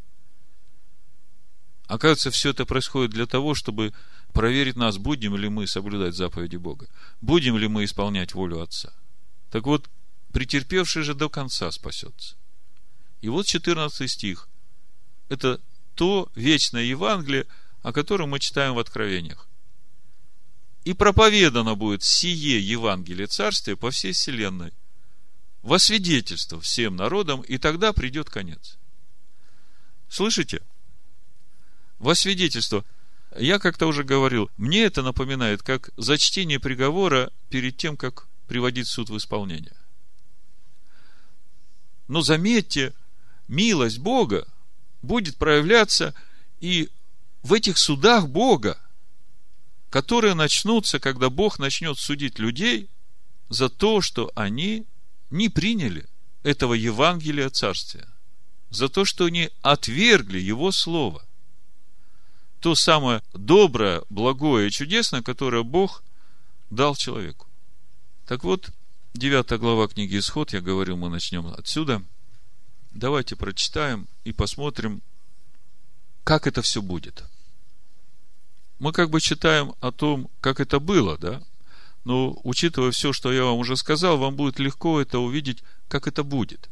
Оказывается, все это происходит для того, чтобы проверить нас, будем ли мы соблюдать заповеди Бога, будем ли мы исполнять волю Отца. Так вот, претерпевший же до конца спасется. И вот 14 стих. Это то вечное Евангелие, о котором мы читаем в Откровениях. И проповедано будет сие Евангелие Царствия по всей вселенной, во свидетельство всем народам, и тогда придет конец. Слышите? Во свидетельство. Я как-то уже говорил, мне это напоминает, как зачтение приговора перед тем, как приводить суд в исполнение. Но заметьте, милость Бога будет проявляться и в этих судах Бога, которые начнутся, когда Бог начнет судить людей за то, что они не приняли этого Евангелия Царствия, за то, что они отвергли Его Слово. То самое доброе, благое и чудесное, которое Бог дал человеку. Так вот, девятая глава книги Исход, я говорил, мы начнем отсюда. Давайте прочитаем и посмотрим, как это все будет. Мы как бы читаем о том, как это было, да? Но, учитывая все, что я вам уже сказал, вам будет легко это увидеть, как это будет.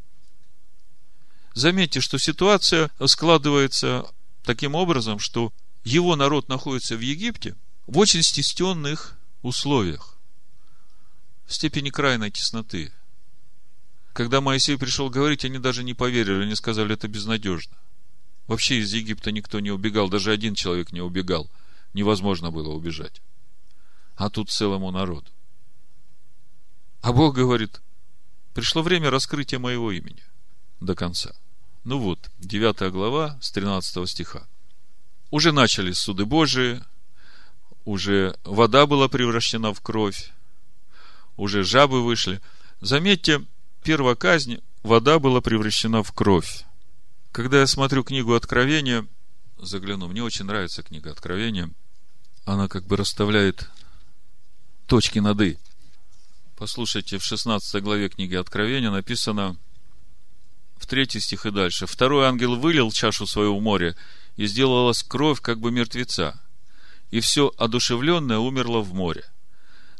Заметьте, что ситуация складывается таким образом, что его народ находится в Египте в очень стесненных условиях степени крайней тесноты. Когда Моисей пришел говорить, они даже не поверили, они сказали, это безнадежно. Вообще из Египта никто не убегал, даже один человек не убегал. Невозможно было убежать. А тут целому народу. А Бог говорит, пришло время раскрытия моего имени до конца. Ну вот, 9 глава с 13 стиха. Уже начались суды Божии, уже вода была превращена в кровь, уже жабы вышли. Заметьте, первая казнь, вода была превращена в кровь. Когда я смотрю книгу Откровения, загляну, мне очень нравится книга Откровения, она как бы расставляет точки над «и». Послушайте, в 16 главе книги Откровения написано в третий стих и дальше. «Второй ангел вылил чашу свою в море, и сделалась кровь, как бы мертвеца, и все одушевленное умерло в море.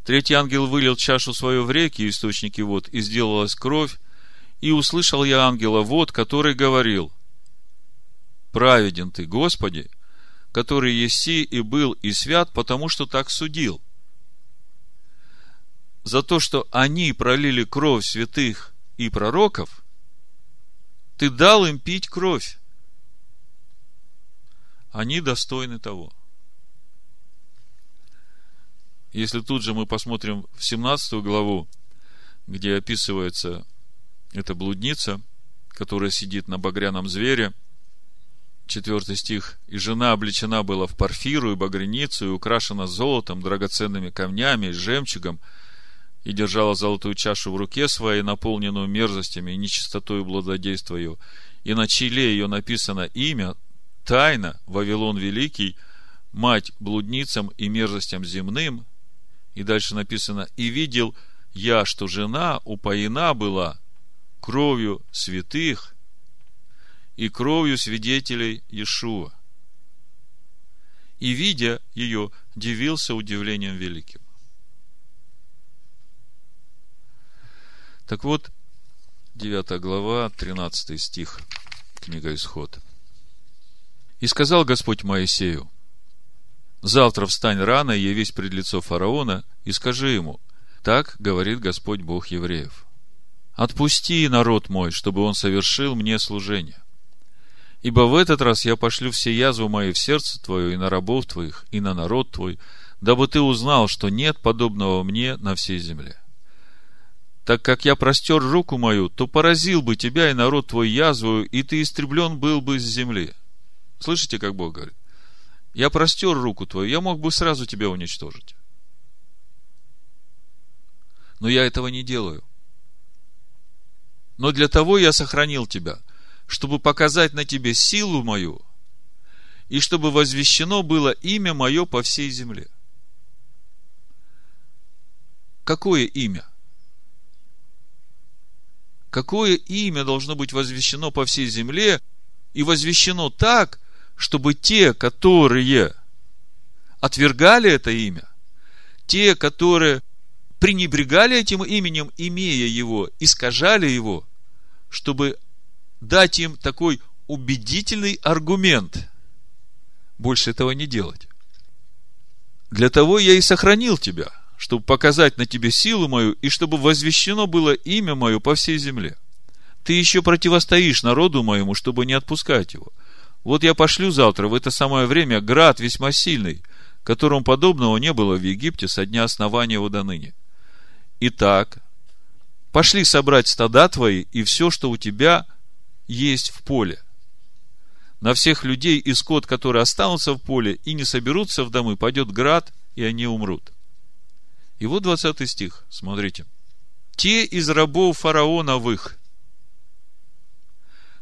Третий ангел вылил чашу свою в реки, источники вод, и сделалась кровь, и услышал я ангела вод, который говорил, «Праведен ты, Господи, который еси и был и свят, потому что так судил. За то, что они пролили кровь святых и пророков, ты дал им пить кровь. Они достойны того. Если тут же мы посмотрим в 17 главу, где описывается эта блудница, которая сидит на багряном звере, четвертый стих, «И жена облечена была в парфиру и багряницу, и украшена золотом, драгоценными камнями, жемчугом, и держала золотую чашу в руке своей, наполненную мерзостями и нечистотой блудодейства ее. И на челе ее написано имя, тайна, Вавилон Великий, мать блудницам и мерзостям земным, и дальше написано, и видел я, что жена упоена была кровью святых и кровью свидетелей Иешуа. И, видя ее, дивился удивлением великим. Так вот, 9 глава, 13 стих, книга Исход. «И сказал Господь Моисею, Завтра встань рано и явись пред лицо фараона и скажи ему, так говорит Господь Бог евреев. Отпусти народ мой, чтобы он совершил мне служение. Ибо в этот раз я пошлю все язвы мои в сердце твое и на рабов твоих, и на народ твой, дабы ты узнал, что нет подобного мне на всей земле. Так как я простер руку мою, то поразил бы тебя и народ твой язвою, и ты истреблен был бы с земли. Слышите, как Бог говорит? Я простер руку твою, я мог бы сразу тебя уничтожить. Но я этого не делаю. Но для того я сохранил тебя, чтобы показать на тебе силу мою, и чтобы возвещено было имя мое по всей земле. Какое имя? Какое имя должно быть возвещено по всей земле и возвещено так, чтобы те, которые отвергали это имя, те, которые пренебрегали этим именем, имея его, искажали его, чтобы дать им такой убедительный аргумент больше этого не делать. Для того я и сохранил тебя – чтобы показать на тебе силу мою, и чтобы возвещено было имя мое по всей земле. Ты еще противостоишь народу моему, чтобы не отпускать его. Вот я пошлю завтра в это самое время град весьма сильный, которому подобного не было в Египте со дня основания его до ныне. Итак, пошли собрать стада твои и все, что у тебя есть в поле. На всех людей и скот, которые останутся в поле и не соберутся в домы, пойдет град, и они умрут. И вот 20 стих, смотрите. Те из рабов фараоновых,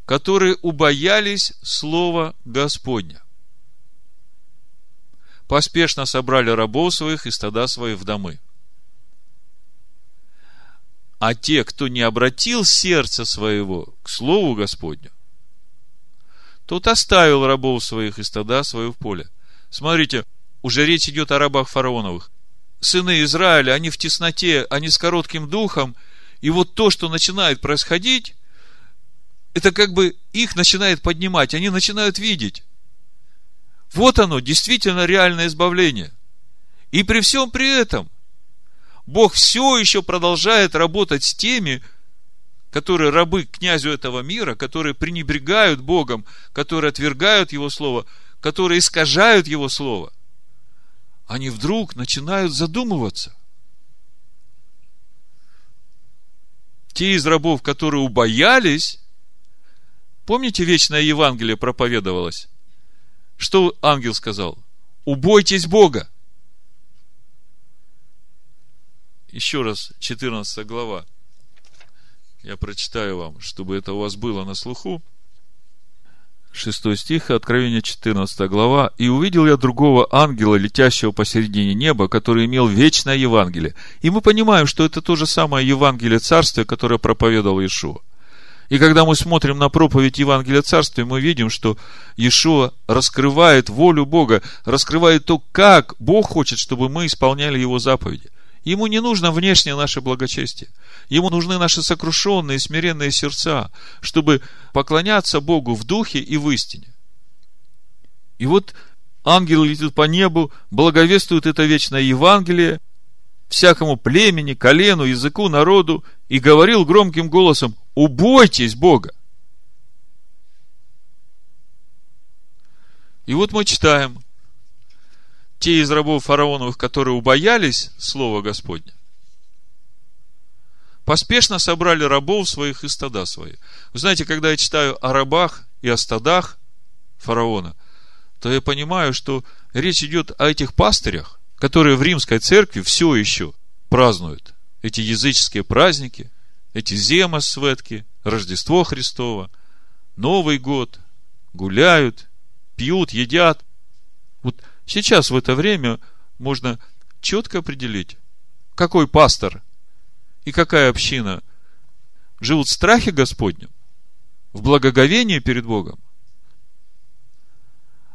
которые убоялись слова Господня, поспешно собрали рабов своих и стада свои в домы. А те, кто не обратил сердце своего к Слову Господню, тот оставил рабов своих и стада свое в поле. Смотрите, уже речь идет о рабах фараоновых сыны Израиля, они в тесноте, они с коротким духом, и вот то, что начинает происходить, это как бы их начинает поднимать, они начинают видеть. Вот оно, действительно реальное избавление. И при всем при этом, Бог все еще продолжает работать с теми, которые рабы князю этого мира, которые пренебрегают Богом, которые отвергают Его Слово, которые искажают Его Слово они вдруг начинают задумываться. Те из рабов, которые убоялись, помните, вечное Евангелие проповедовалось? Что ангел сказал? Убойтесь Бога. Еще раз, 14 глава. Я прочитаю вам, чтобы это у вас было на слуху. 6 стих, Откровение 14 глава. «И увидел я другого ангела, летящего посередине неба, который имел вечное Евангелие». И мы понимаем, что это то же самое Евангелие Царствия, которое проповедовал Иешуа. И когда мы смотрим на проповедь Евангелия Царствия, мы видим, что Иешуа раскрывает волю Бога, раскрывает то, как Бог хочет, чтобы мы исполняли Его заповеди. Ему не нужно внешнее наше благочестие. Ему нужны наши сокрушенные, смиренные сердца, чтобы поклоняться Богу в духе и в истине. И вот ангел летит по небу, благовествует это вечное Евангелие всякому племени, колену, языку, народу и говорил громким голосом, убойтесь Бога. И вот мы читаем, те из рабов фараоновых, которые убоялись слова Господня, поспешно собрали рабов своих и стада свои. Вы знаете, когда я читаю о рабах и о стадах фараона, то я понимаю, что речь идет о этих пастырях, которые в римской церкви все еще празднуют эти языческие праздники, эти зема светки, Рождество Христово, Новый год, гуляют, пьют, едят. Вот Сейчас в это время можно четко определить, какой пастор и какая община живут в страхе Господнем, в благоговении перед Богом,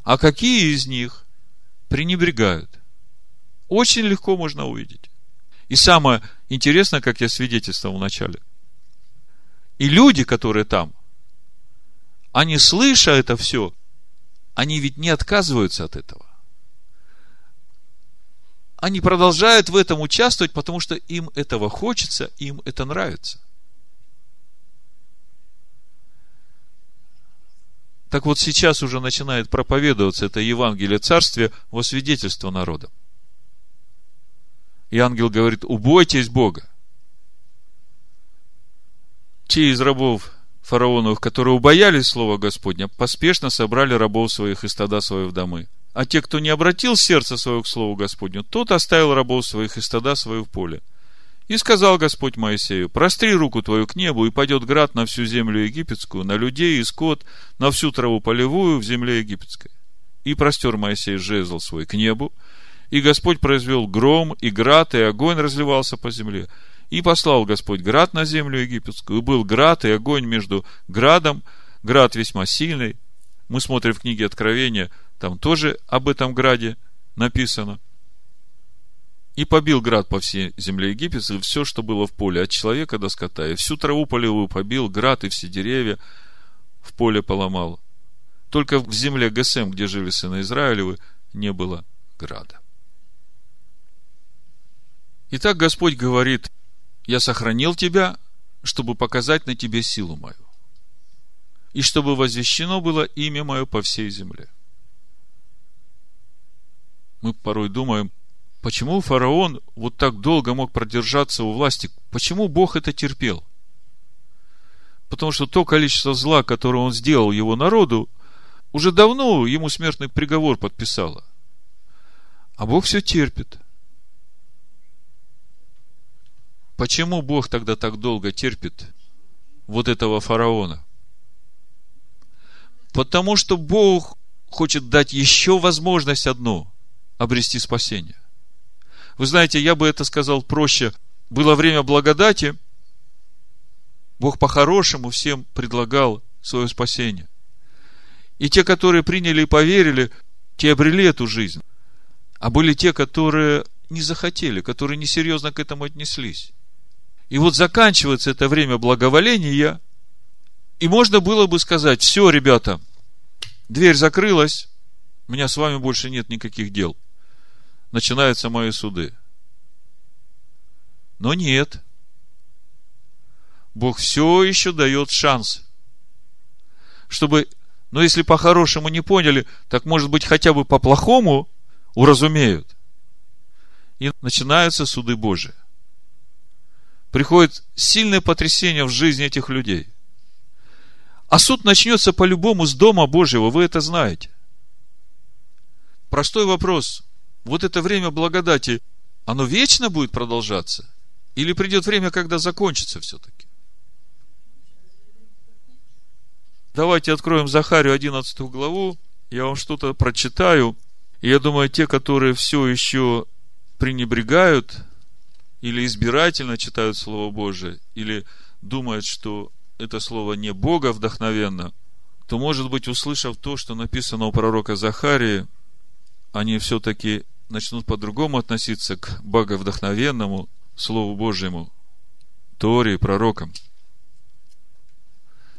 а какие из них пренебрегают. Очень легко можно увидеть. И самое интересное, как я свидетельствовал вначале. И люди, которые там, они, слыша это все, они ведь не отказываются от этого. Они продолжают в этом участвовать, потому что им этого хочется, им это нравится. Так вот сейчас уже начинает проповедоваться это Евангелие Царствия во свидетельство народам. И ангел говорит, убойтесь Бога. Те из рабов фараоновых, которые убоялись слова Господня, поспешно собрали рабов своих и стада своих в домы. А те, кто не обратил сердце свое к слову Господню, тот оставил рабов своих и стада свое в поле. И сказал Господь Моисею, простри руку твою к небу, и пойдет град на всю землю египетскую, на людей и скот, на всю траву полевую в земле египетской. И простер Моисей жезл свой к небу, и Господь произвел гром, и град, и огонь разливался по земле. И послал Господь град на землю египетскую, и был град и огонь между градом, град весьма сильный. Мы смотрим в книге Откровения, там тоже об этом граде написано. И побил град по всей земле египетской, все, что было в поле, от человека до скота. И всю траву полевую побил, град и все деревья в поле поломал. Только в земле Гесем, где жили сыны Израилевы, не было града. Итак, Господь говорит, я сохранил тебя, чтобы показать на тебе силу мою. И чтобы возвещено было имя мое по всей земле мы порой думаем, почему фараон вот так долго мог продержаться у власти? Почему Бог это терпел? Потому что то количество зла, которое он сделал его народу, уже давно ему смертный приговор подписало. А Бог все терпит. Почему Бог тогда так долго терпит вот этого фараона? Потому что Бог хочет дать еще возможность одну обрести спасение. Вы знаете, я бы это сказал проще. Было время благодати, Бог по-хорошему всем предлагал свое спасение. И те, которые приняли и поверили, те обрели эту жизнь. А были те, которые не захотели, которые несерьезно к этому отнеслись. И вот заканчивается это время благоволения, и можно было бы сказать, все, ребята, дверь закрылась, у меня с вами больше нет никаких дел – начинаются мои суды. Но нет. Бог все еще дает шанс. Чтобы, но если по-хорошему не поняли, так может быть хотя бы по-плохому уразумеют. И начинаются суды Божии. Приходит сильное потрясение в жизни этих людей. А суд начнется по-любому с Дома Божьего, вы это знаете. Простой вопрос вот это время благодати, оно вечно будет продолжаться? Или придет время, когда закончится все-таки? Давайте откроем Захарию 11 главу. Я вам что-то прочитаю. И я думаю, те, которые все еще пренебрегают или избирательно читают Слово Божие, или думают, что это Слово не Бога вдохновенно, то, может быть, услышав то, что написано у пророка Захарии, они все-таки начнут по-другому относиться к боговдохновенному Слову Божьему, Торе и пророкам.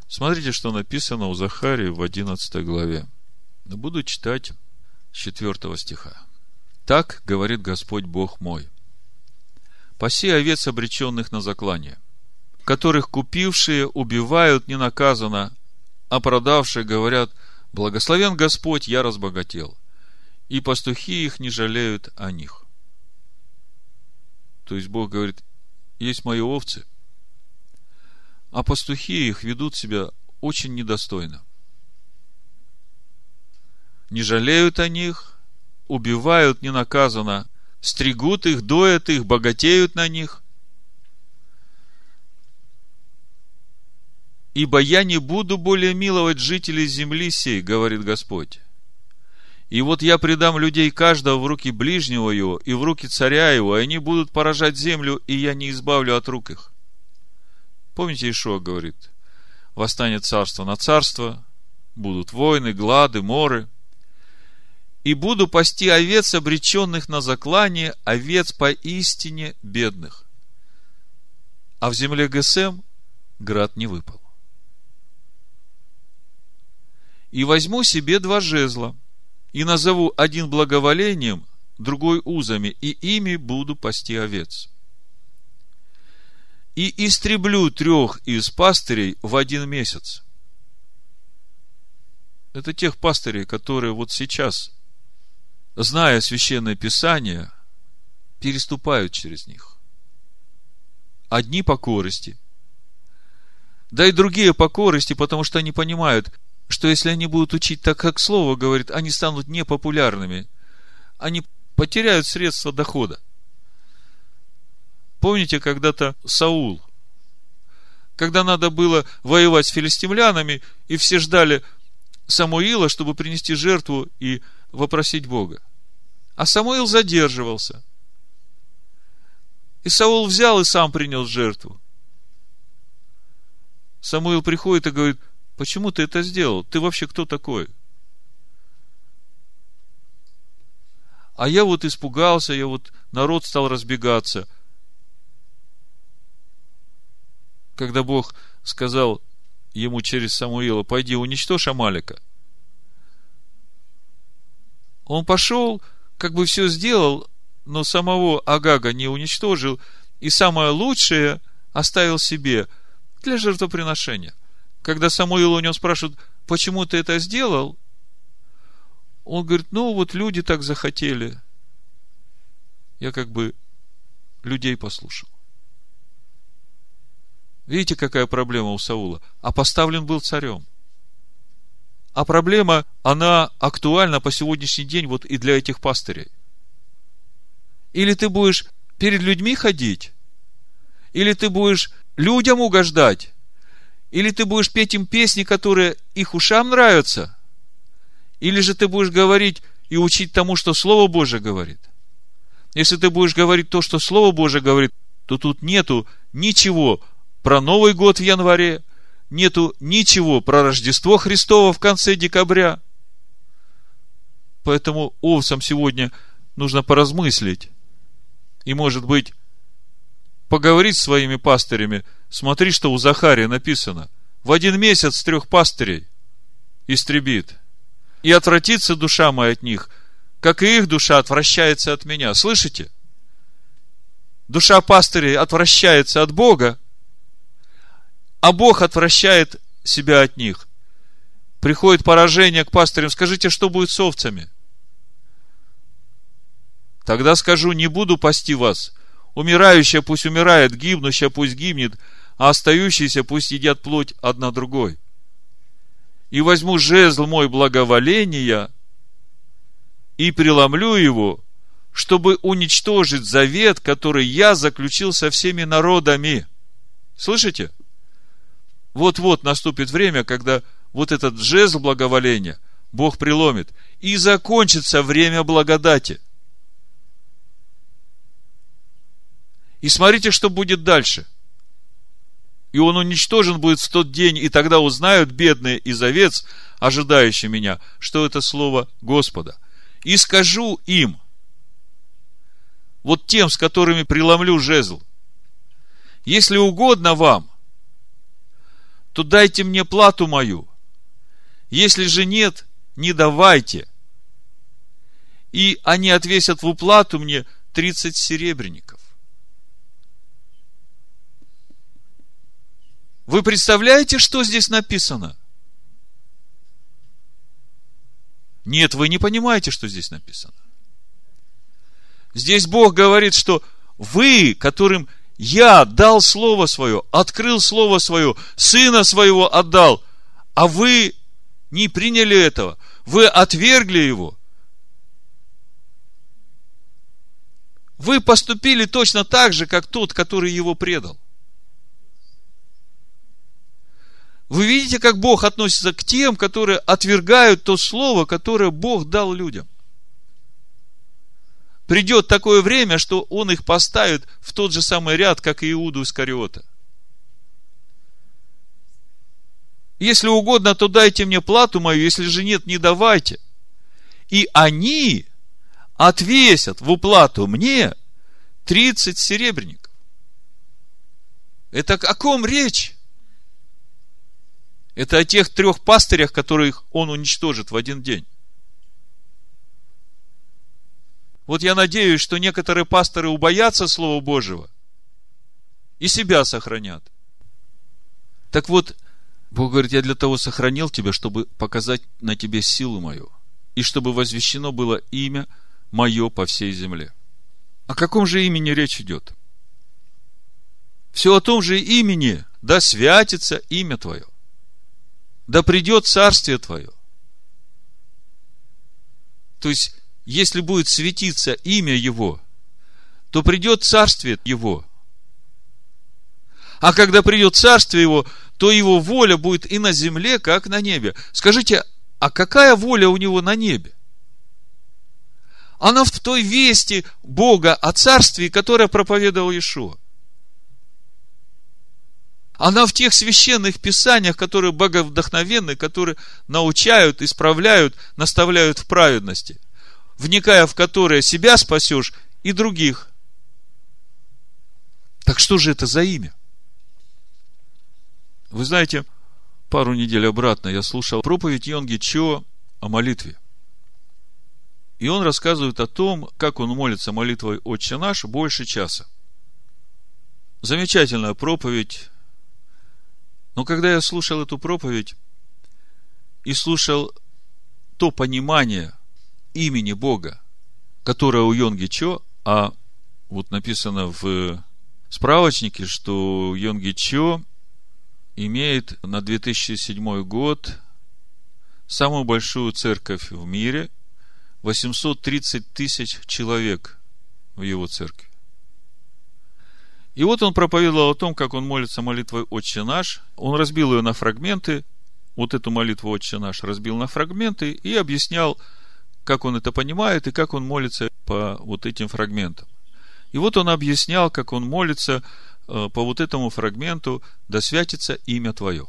Смотрите, что написано у Захарии в 11 главе. Буду читать с 4 стиха. Так говорит Господь Бог мой. Паси овец, обреченных на заклание, которых купившие убивают ненаказанно, а продавшие говорят, благословен Господь, я разбогател и пастухи их не жалеют о них. То есть Бог говорит, есть мои овцы, а пастухи их ведут себя очень недостойно. Не жалеют о них, убивают ненаказанно, стригут их, доят их, богатеют на них. Ибо я не буду более миловать жителей земли сей, говорит Господь. И вот я предам людей каждого в руки ближнего его и в руки царя его, и они будут поражать землю, и я не избавлю от рук их. Помните, Ишуа говорит, восстанет царство на царство, будут войны, глады, моры. И буду пасти овец, обреченных на заклание, овец поистине бедных. А в земле Гесем град не выпал. И возьму себе два жезла – и назову один благоволением, другой узами, и ими буду пасти овец. И истреблю трех из пастырей в один месяц. это тех пастырей, которые вот сейчас, зная священное писание, переступают через них. Одни по корости, да и другие по корости, потому что они понимают, что если они будут учить так, как Слово говорит, они станут непопулярными. Они потеряют средства дохода. Помните, когда-то Саул, когда надо было воевать с филистимлянами, и все ждали Самуила, чтобы принести жертву и вопросить Бога. А Самуил задерживался. И Саул взял и сам принес жертву. Самуил приходит и говорит, почему ты это сделал? Ты вообще кто такой? А я вот испугался, я вот народ стал разбегаться – когда Бог сказал ему через Самуила, пойди уничтожь Амалика, он пошел, как бы все сделал, но самого Агага не уничтожил, и самое лучшее оставил себе для жертвоприношения. Когда Самуил у него спрашивают, почему ты это сделал, он говорит, ну вот люди так захотели. Я как бы людей послушал. Видите, какая проблема у Саула? А поставлен был царем. А проблема, она актуальна по сегодняшний день вот и для этих пастырей. Или ты будешь перед людьми ходить, или ты будешь людям угождать, или ты будешь петь им песни, которые их ушам нравятся, или же ты будешь говорить и учить тому, что Слово Божие говорит. Если ты будешь говорить то, что Слово Божие говорит, то тут нету ничего про Новый год в январе, нету ничего про Рождество Христово в конце декабря. Поэтому овцам сегодня нужно поразмыслить. И, может быть, поговорить с своими пастырями. Смотри, что у Захария написано. В один месяц трех пастырей истребит. И отвратится душа моя от них, как и их душа отвращается от меня. Слышите? Душа пастырей отвращается от Бога, а Бог отвращает себя от них. Приходит поражение к пастырям, скажите, что будет с овцами? Тогда скажу, не буду пасти вас. Умирающая пусть умирает, гибнущая пусть гибнет, а остающиеся пусть едят плоть одна другой. И возьму жезл мой благоволения и преломлю его, чтобы уничтожить завет, который я заключил со всеми народами. Слышите? Вот-вот наступит время, когда вот этот жезл благоволения Бог приломит, и закончится время благодати. И смотрите, что будет дальше. И он уничтожен будет в тот день, и тогда узнают бедные из овец, ожидающие меня, что это слово Господа. И скажу им, вот тем, с которыми преломлю жезл, если угодно вам, то дайте мне плату мою. Если же нет, не давайте. И они отвесят в уплату мне 30 серебряников. Вы представляете, что здесь написано? Нет, вы не понимаете, что здесь написано. Здесь Бог говорит, что вы, которым я дал слово свое, открыл слово свое, сына своего отдал, а вы не приняли этого, вы отвергли его. Вы поступили точно так же, как тот, который его предал. Вы видите, как Бог относится к тем, которые отвергают то слово, которое Бог дал людям придет такое время, что он их поставит в тот же самый ряд, как и Иуду Искариота. Если угодно, то дайте мне плату мою, если же нет, не давайте. И они отвесят в уплату мне 30 серебряников. Это о ком речь? Это о тех трех пастырях, которых он уничтожит в один день. Вот я надеюсь, что некоторые пасторы убоятся Слова Божьего и себя сохранят. Так вот, Бог говорит, я для того сохранил тебя, чтобы показать на тебе силу мою, и чтобы возвещено было имя мое по всей земле. О каком же имени речь идет? Все о том же имени, да святится имя Твое, да придет царствие Твое. То есть, если будет светиться имя Его, то придет царствие Его. А когда придет царствие Его, то Его воля будет и на земле, как на небе. Скажите, а какая воля у Него на небе? Она в той вести Бога о царстве, которое проповедовал Иешуа. Она в тех священных писаниях, которые боговдохновенны, которые научают, исправляют, наставляют в праведности, вникая в которые себя спасешь и других. Так что же это за имя? Вы знаете, пару недель обратно я слушал проповедь Йонги Чо о молитве. И он рассказывает о том, как он молится молитвой «Отче наш» больше часа. Замечательная проповедь, но когда я слушал эту проповедь и слушал то понимание имени Бога, которое у Йонги Чо, а вот написано в справочнике, что Йонги Чо имеет на 2007 год самую большую церковь в мире, 830 тысяч человек в его церкви. И вот он проповедовал о том, как он молится молитвой «Отче наш». Он разбил ее на фрагменты, вот эту молитву «Отче наш» разбил на фрагменты и объяснял, как он это понимает и как он молится по вот этим фрагментам. И вот он объяснял, как он молится э, по вот этому фрагменту «Да святится имя Твое».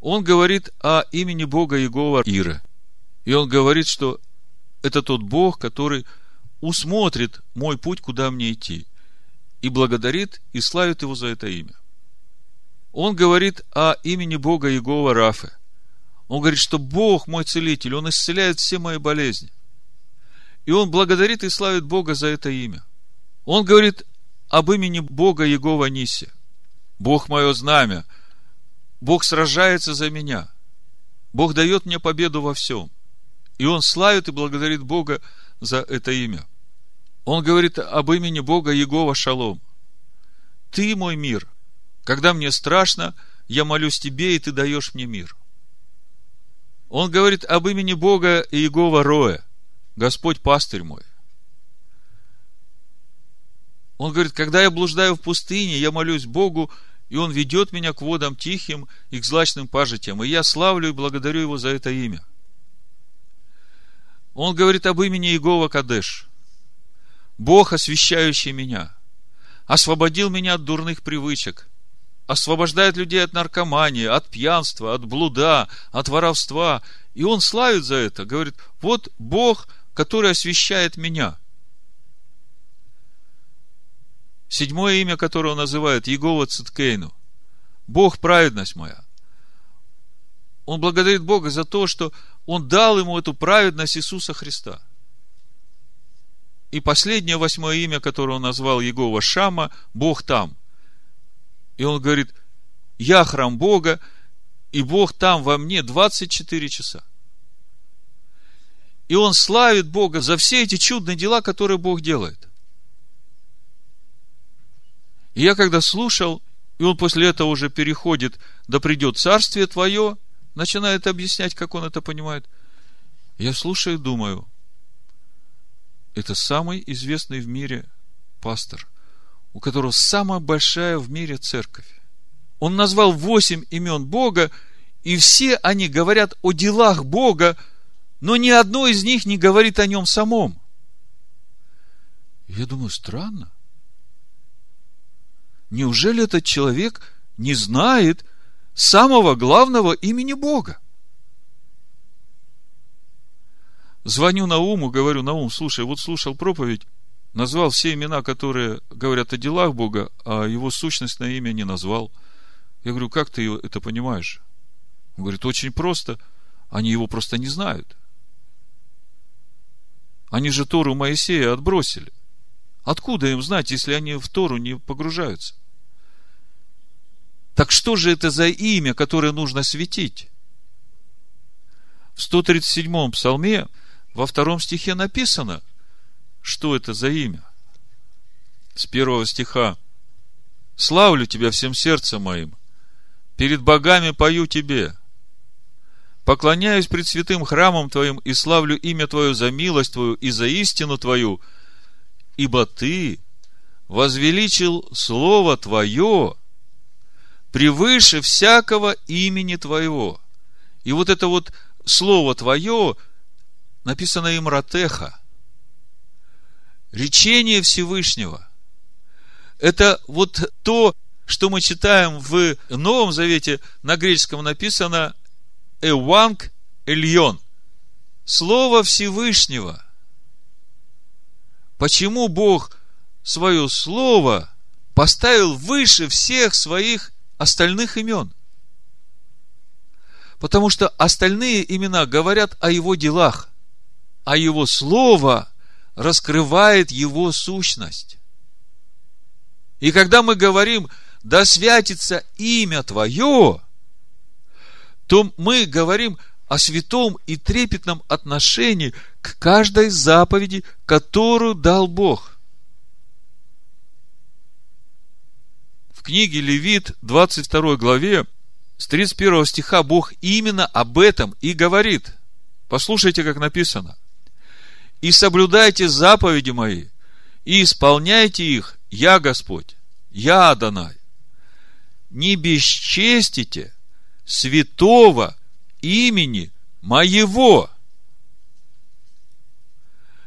Он говорит о имени Бога Иегова Ира. И он говорит, что это тот Бог, который усмотрит мой путь, куда мне идти и благодарит и славит его за это имя. Он говорит о имени Бога Иегова Рафы. Он говорит, что Бог мой целитель, Он исцеляет все мои болезни. И он благодарит и славит Бога за это имя. Он говорит об имени Бога Иегова Ниси. Бог мое знамя. Бог сражается за меня. Бог дает мне победу во всем. И он славит и благодарит Бога за это имя. Он говорит об имени Бога Егова Шалом. Ты мой мир. Когда мне страшно, я молюсь тебе, и ты даешь мне мир. Он говорит об имени Бога Иегова Роя. Господь пастырь мой. Он говорит, когда я блуждаю в пустыне, я молюсь Богу, и Он ведет меня к водам тихим и к злачным пажитям, и я славлю и благодарю Его за это имя. Он говорит об имени Иегова Кадеш – Бог, освящающий меня, освободил меня от дурных привычек, освобождает людей от наркомании, от пьянства, от блуда, от воровства. И он славит за это, говорит, вот Бог, который освящает меня. Седьмое имя, которое он называет, Егова Циткейну. Бог праведность моя. Он благодарит Бога за то, что он дал ему эту праведность Иисуса Христа – и последнее восьмое имя, которое он назвал Егова Шама, Бог там. И он говорит, я храм Бога, и Бог там во мне 24 часа. И он славит Бога за все эти чудные дела, которые Бог делает. И я когда слушал, и он после этого уже переходит, да придет царствие твое, начинает объяснять, как он это понимает. Я слушаю и думаю, это самый известный в мире пастор, у которого самая большая в мире церковь. Он назвал восемь имен Бога, и все они говорят о делах Бога, но ни одно из них не говорит о нем самом. Я думаю, странно. Неужели этот человек не знает самого главного имени Бога? Звоню Науму, говорю, Наум, слушай, вот слушал проповедь, назвал все имена, которые говорят о делах Бога, а его сущность на имя не назвал. Я говорю, как ты это понимаешь? Он говорит, очень просто. Они его просто не знают. Они же Тору Моисея отбросили. Откуда им знать, если они в Тору не погружаются? Так что же это за имя, которое нужно светить? В 137-м псалме во втором стихе написано, что это за имя. С первого стиха. «Славлю Тебя всем сердцем моим, перед богами пою Тебе, поклоняюсь пред святым храмом Твоим и славлю имя Твое за милость Твою и за истину Твою, ибо Ты возвеличил Слово Твое превыше всякого имени Твоего». И вот это вот Слово Твое написано им Ратеха. Речение Всевышнего. Это вот то, что мы читаем в Новом Завете, на греческом написано Эванг Эльон. Слово Всевышнего. Почему Бог свое слово поставил выше всех своих остальных имен? Потому что остальные имена говорят о его делах, а его слово раскрывает его сущность. И когда мы говорим, да святится имя Твое, то мы говорим о святом и трепетном отношении к каждой заповеди, которую дал Бог. В книге Левит, 22 главе, с 31 стиха Бог именно об этом и говорит. Послушайте, как написано. «И соблюдайте заповеди мои, и исполняйте их, я Господь, я Адонай. Не бесчестите святого имени моего,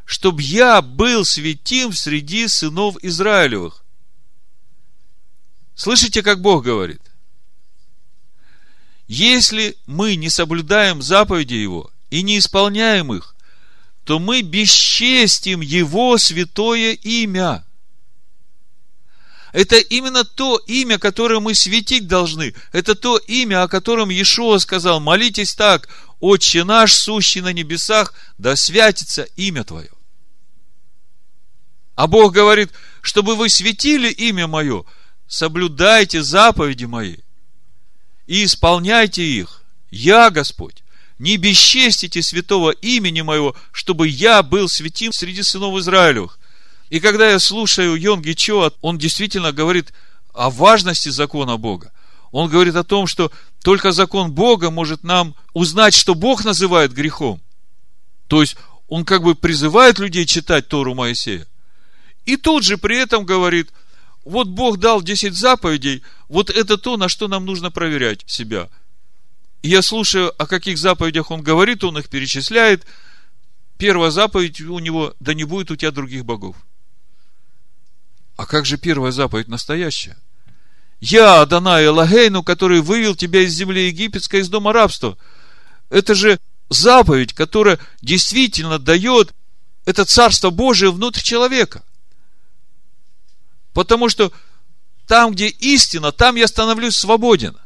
чтоб я был святим среди сынов Израилевых». Слышите, как Бог говорит? Если мы не соблюдаем заповеди Его и не исполняем их, то мы бесчестим Его святое имя. Это именно то имя, которое мы светить должны. Это то имя, о котором Иешуа сказал, молитесь так, Отче наш, сущий на небесах, да святится имя Твое. А Бог говорит, чтобы вы светили имя Мое, соблюдайте заповеди Мои и исполняйте их. Я Господь. Не бесчестите святого имени моего, чтобы я был святим среди сынов Израилевых. И когда я слушаю Йонги Чо, он действительно говорит о важности закона Бога. Он говорит о том, что только закон Бога может нам узнать, что Бог называет грехом. То есть, он как бы призывает людей читать Тору Моисея. И тут же при этом говорит – вот Бог дал 10 заповедей, вот это то, на что нам нужно проверять себя. И я слушаю, о каких заповедях он говорит, он их перечисляет. Первая заповедь у него, да не будет у тебя других богов. А как же первая заповедь настоящая? Я, Адонай Элагейну, который вывел тебя из земли египетской, из дома рабства. Это же заповедь, которая действительно дает это Царство Божие внутрь человека – Потому что там, где истина, там я становлюсь свободен.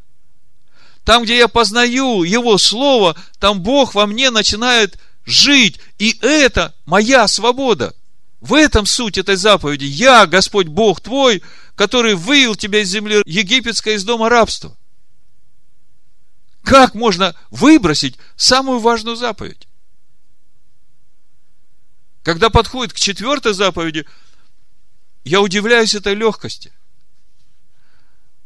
Там, где я познаю Его Слово, там Бог во мне начинает жить. И это моя свобода. В этом суть этой заповеди. Я, Господь Бог твой, который вывел тебя из земли египетской, из дома рабства. Как можно выбросить самую важную заповедь? Когда подходит к четвертой заповеди – я удивляюсь этой легкости.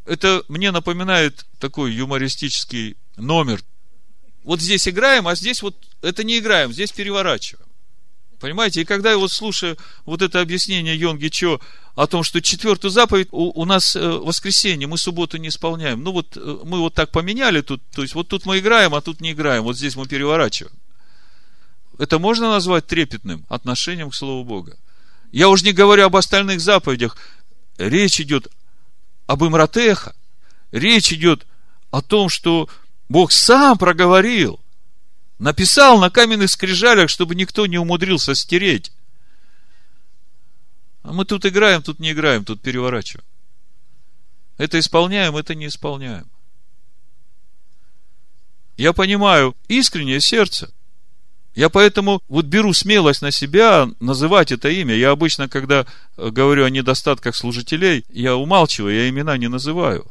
Это мне напоминает такой юмористический номер. Вот здесь играем, а здесь вот это не играем, здесь переворачиваем. Понимаете? И когда я вот слушаю вот это объяснение Йонги Чо о том, что четвертую заповедь у, у нас э, воскресенье, мы субботу не исполняем. Ну вот э, мы вот так поменяли тут, то есть вот тут мы играем, а тут не играем, вот здесь мы переворачиваем. Это можно назвать трепетным отношением к Слову Бога? Я уже не говорю об остальных заповедях. Речь идет об Имратеха. Речь идет о том, что Бог сам проговорил. Написал на каменных скрижалях, чтобы никто не умудрился стереть. А мы тут играем, тут не играем, тут переворачиваем. Это исполняем, это не исполняем. Я понимаю искреннее сердце – я поэтому вот беру смелость на себя называть это имя. Я обычно, когда э, говорю о недостатках служителей, я умалчиваю, я имена не называю.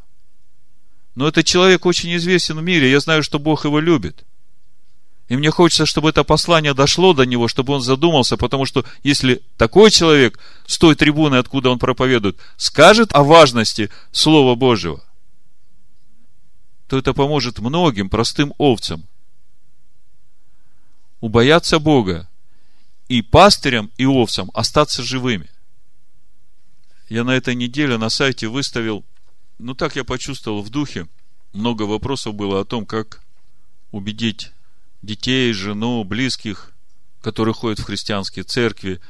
Но этот человек очень известен в мире, я знаю, что Бог его любит. И мне хочется, чтобы это послание дошло до него, чтобы он задумался, потому что если такой человек с той трибуны, откуда он проповедует, скажет о важности Слова Божьего, то это поможет многим простым овцам убояться Бога и пастырям и овцам остаться живыми. Я на этой неделе на сайте выставил, ну так я почувствовал в духе, много вопросов было о том, как убедить детей, жену, близких, которые ходят в христианские церкви,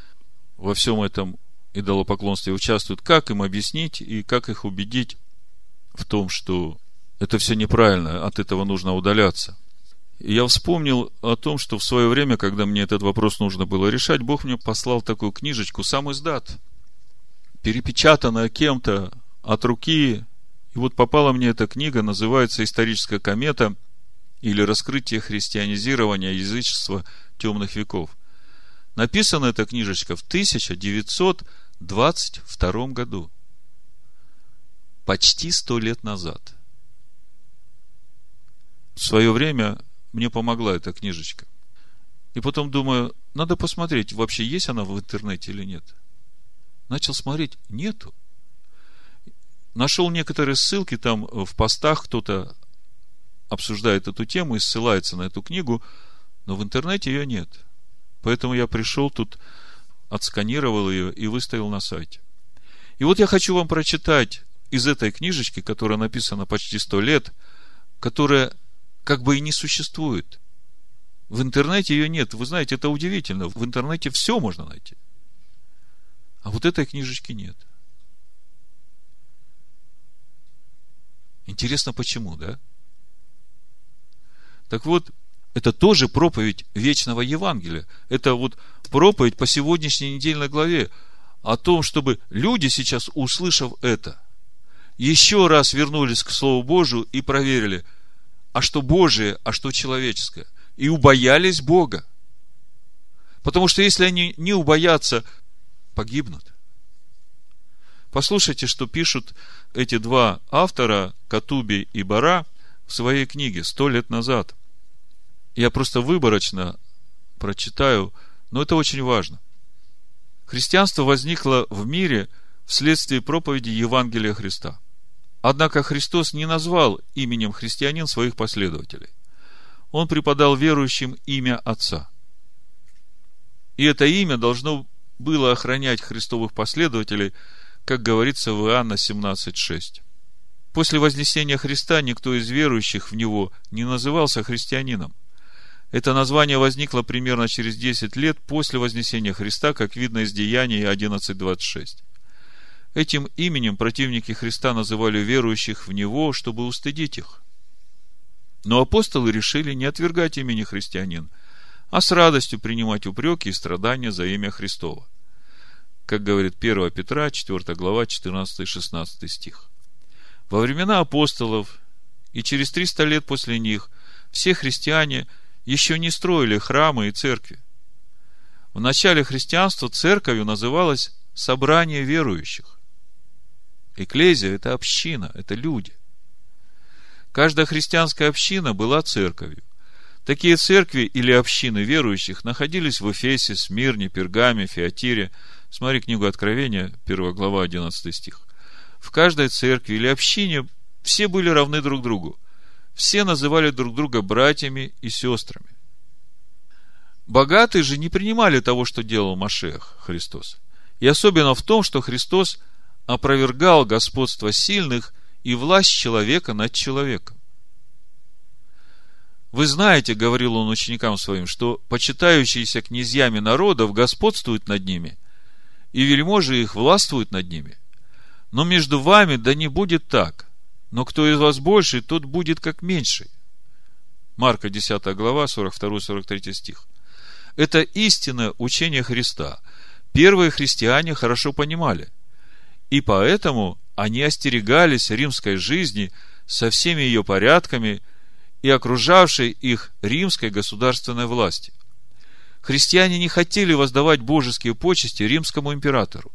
во всем этом идолопоклонстве участвуют, как им объяснить и как их убедить в том, что это все неправильно, от этого нужно удаляться. Я вспомнил о том, что в свое время, когда мне этот вопрос нужно было решать, Бог мне послал такую книжечку, сам издат, перепечатанная кем-то от руки. И вот попала мне эта книга, называется «Историческая комета» или раскрытие христианизирования язычества темных веков. Написана эта книжечка в 1922 году. Почти сто лет назад. В свое время мне помогла эта книжечка. И потом думаю, надо посмотреть, вообще есть она в интернете или нет. Начал смотреть, нету. Нашел некоторые ссылки там в постах, кто-то обсуждает эту тему и ссылается на эту книгу, но в интернете ее нет. Поэтому я пришел тут, отсканировал ее и выставил на сайте. И вот я хочу вам прочитать из этой книжечки, которая написана почти сто лет, которая как бы и не существует. В интернете ее нет. Вы знаете, это удивительно. В интернете все можно найти. А вот этой книжечки нет. Интересно, почему, да? Так вот, это тоже проповедь вечного Евангелия. Это вот проповедь по сегодняшней недельной главе о том, чтобы люди сейчас, услышав это, еще раз вернулись к Слову Божию и проверили, а что Божие, а что человеческое. И убоялись Бога. Потому что если они не убоятся, погибнут. Послушайте, что пишут эти два автора, Катуби и Бара, в своей книге сто лет назад – я просто выборочно прочитаю, но это очень важно. Христианство возникло в мире вследствие проповеди Евангелия Христа. Однако Христос не назвал именем христианин своих последователей. Он преподал верующим имя Отца. И это имя должно было охранять христовых последователей, как говорится в Иоанна 17.6. После вознесения Христа никто из верующих в Него не назывался христианином. Это название возникло примерно через 10 лет после Вознесения Христа, как видно из Деяний 11.26. Этим именем противники Христа называли верующих в Него, чтобы устыдить их. Но апостолы решили не отвергать имени христианин, а с радостью принимать упреки и страдания за имя Христова. Как говорит 1 Петра, 4 глава, 14-16 стих. Во времена апостолов и через 300 лет после них все христиане – еще не строили храмы и церкви. В начале христианства церковью называлось собрание верующих. Экклезия – это община, это люди. Каждая христианская община была церковью. Такие церкви или общины верующих находились в Эфесе, Смирне, Пергаме, Феатире. Смотри книгу Откровения, 1 глава, 11 стих. В каждой церкви или общине все были равны друг другу все называли друг друга братьями и сестрами. Богатые же не принимали того, что делал Машех Христос. И особенно в том, что Христос опровергал господство сильных и власть человека над человеком. Вы знаете, говорил он ученикам своим, что почитающиеся князьями народов господствуют над ними, и вельможи их властвуют над ними. Но между вами да не будет так – но кто из вас больший, тот будет как меньший. Марка 10 глава, 42-43 стих. Это истинное учение Христа. Первые христиане хорошо понимали. И поэтому они остерегались римской жизни со всеми ее порядками и окружавшей их римской государственной власти. Христиане не хотели воздавать божеские почести римскому императору.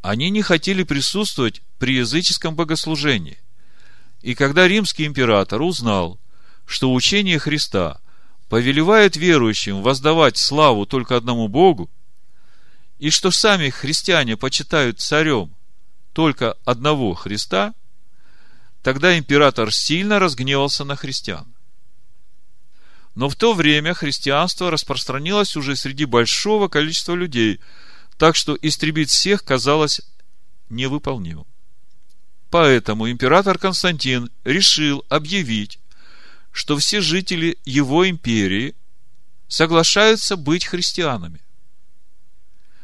Они не хотели присутствовать при языческом богослужении – И когда римский император узнал, что учение Христа повелевает верующим воздавать славу только одному Богу, и что сами христиане почитают царем только одного Христа, тогда император сильно разгневался на христиан. Но в то время христианство распространилось уже среди большого количества людей, так что истребить всех казалось невыполнимым. Поэтому император Константин решил объявить, что все жители его империи соглашаются быть христианами.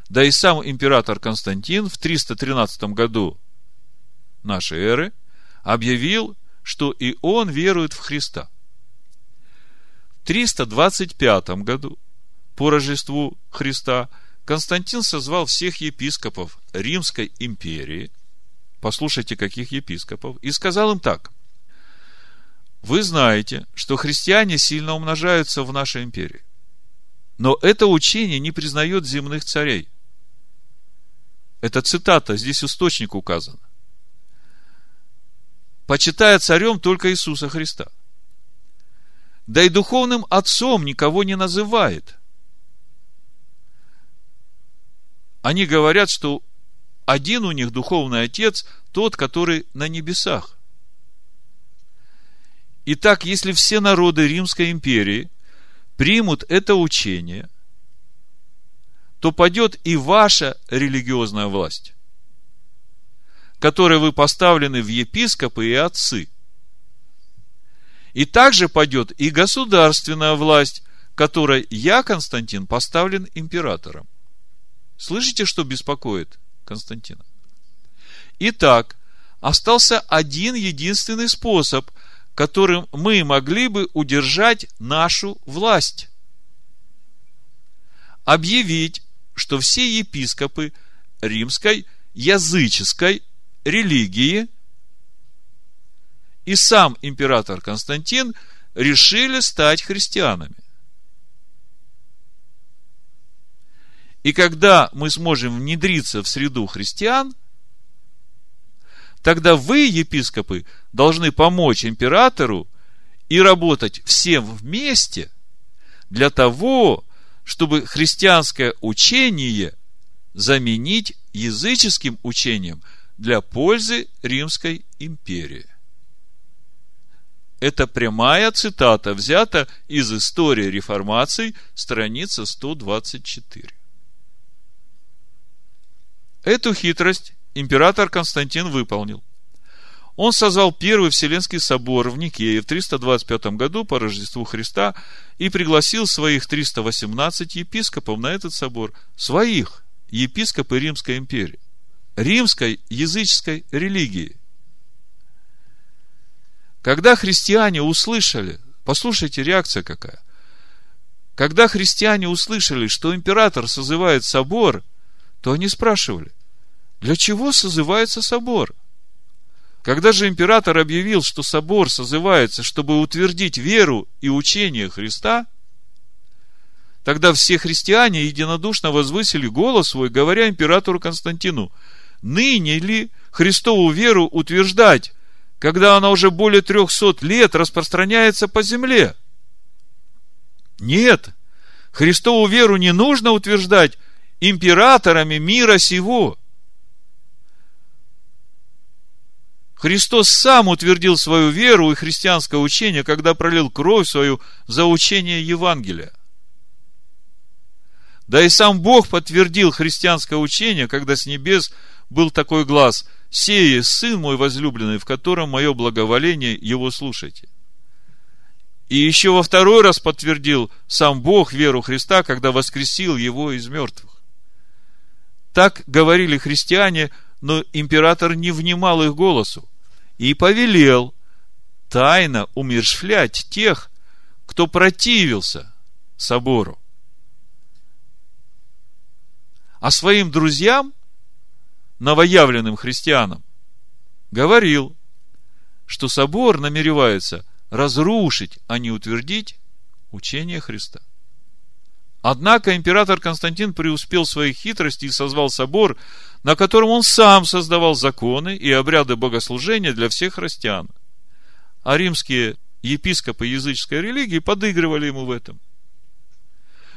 Да и сам император Константин в 313 году нашей эры объявил, что и он верует в Христа. В 325 году, по Рождеству Христа, Константин созвал всех епископов Римской империи, послушайте, каких епископов, и сказал им так. Вы знаете, что христиане сильно умножаются в нашей империи. Но это учение не признает земных царей. Это цитата, здесь источник указан. Почитая царем только Иисуса Христа. Да и духовным отцом никого не называет. Они говорят, что один у них духовный отец, тот, который на небесах. Итак, если все народы Римской империи примут это учение, то падет и ваша религиозная власть, которой вы поставлены в епископы и отцы. И также падет и государственная власть, которой я, Константин, поставлен императором. Слышите, что беспокоит Константина? Итак, остался один единственный способ, которым мы могли бы удержать нашу власть. Объявить, что все епископы римской языческой религии и сам император Константин решили стать христианами. И когда мы сможем внедриться в среду христиан, тогда вы, епископы, должны помочь императору и работать всем вместе для того, чтобы христианское учение заменить языческим учением для пользы Римской империи. Это прямая цитата, взята из истории реформации, страница 124. Эту хитрость император Константин выполнил. Он созвал Первый Вселенский собор в Никее в 325 году по Рождеству Христа и пригласил своих 318 епископов на этот собор, своих, епископы Римской империи, римской языческой религии. Когда христиане услышали, послушайте, реакция какая. Когда христиане услышали, что император созывает собор, то они спрашивали, для чего созывается собор? Когда же император объявил, что собор созывается, чтобы утвердить веру и учение Христа, тогда все христиане единодушно возвысили голос свой, говоря императору Константину, ныне ли Христову веру утверждать, когда она уже более трехсот лет распространяется по земле? Нет, Христову веру не нужно утверждать императорами мира сего – Христос сам утвердил свою веру и христианское учение, когда пролил кровь свою за учение Евангелия. Да и сам Бог подтвердил христианское учение, когда с небес был такой глаз «Сее, Сын мой возлюбленный, в котором мое благоволение, его слушайте». И еще во второй раз подтвердил сам Бог веру Христа, когда воскресил его из мертвых. Так говорили христиане – но император не внимал их голосу и повелел тайно умершвлять тех, кто противился собору. А своим друзьям, новоявленным христианам, говорил, что собор намеревается разрушить, а не утвердить учение Христа. Однако император Константин преуспел в своей хитрости и созвал собор, на котором он сам создавал законы и обряды богослужения для всех христиан. а римские епископы языческой религии подыгрывали ему в этом.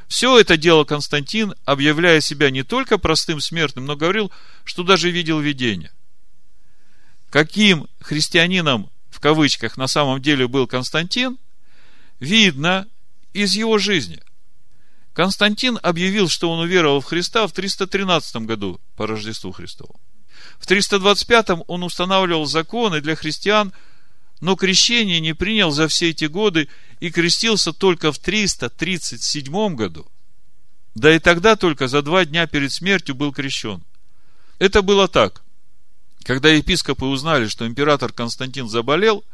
Все это делал Константин, объявляя себя не только простым смертным, но говорил, что даже видел видение. Каким христианином, в кавычках, на самом деле был Константин, видно из его жизни. Константин объявил, что он уверовал в Христа в 313 году по Рождеству Христову. В 325 он устанавливал законы для христиан, но крещение не принял за все эти годы и крестился только в 337 году. Да и тогда только за два дня перед смертью был крещен. Это было так. Когда епископы узнали, что император Константин заболел,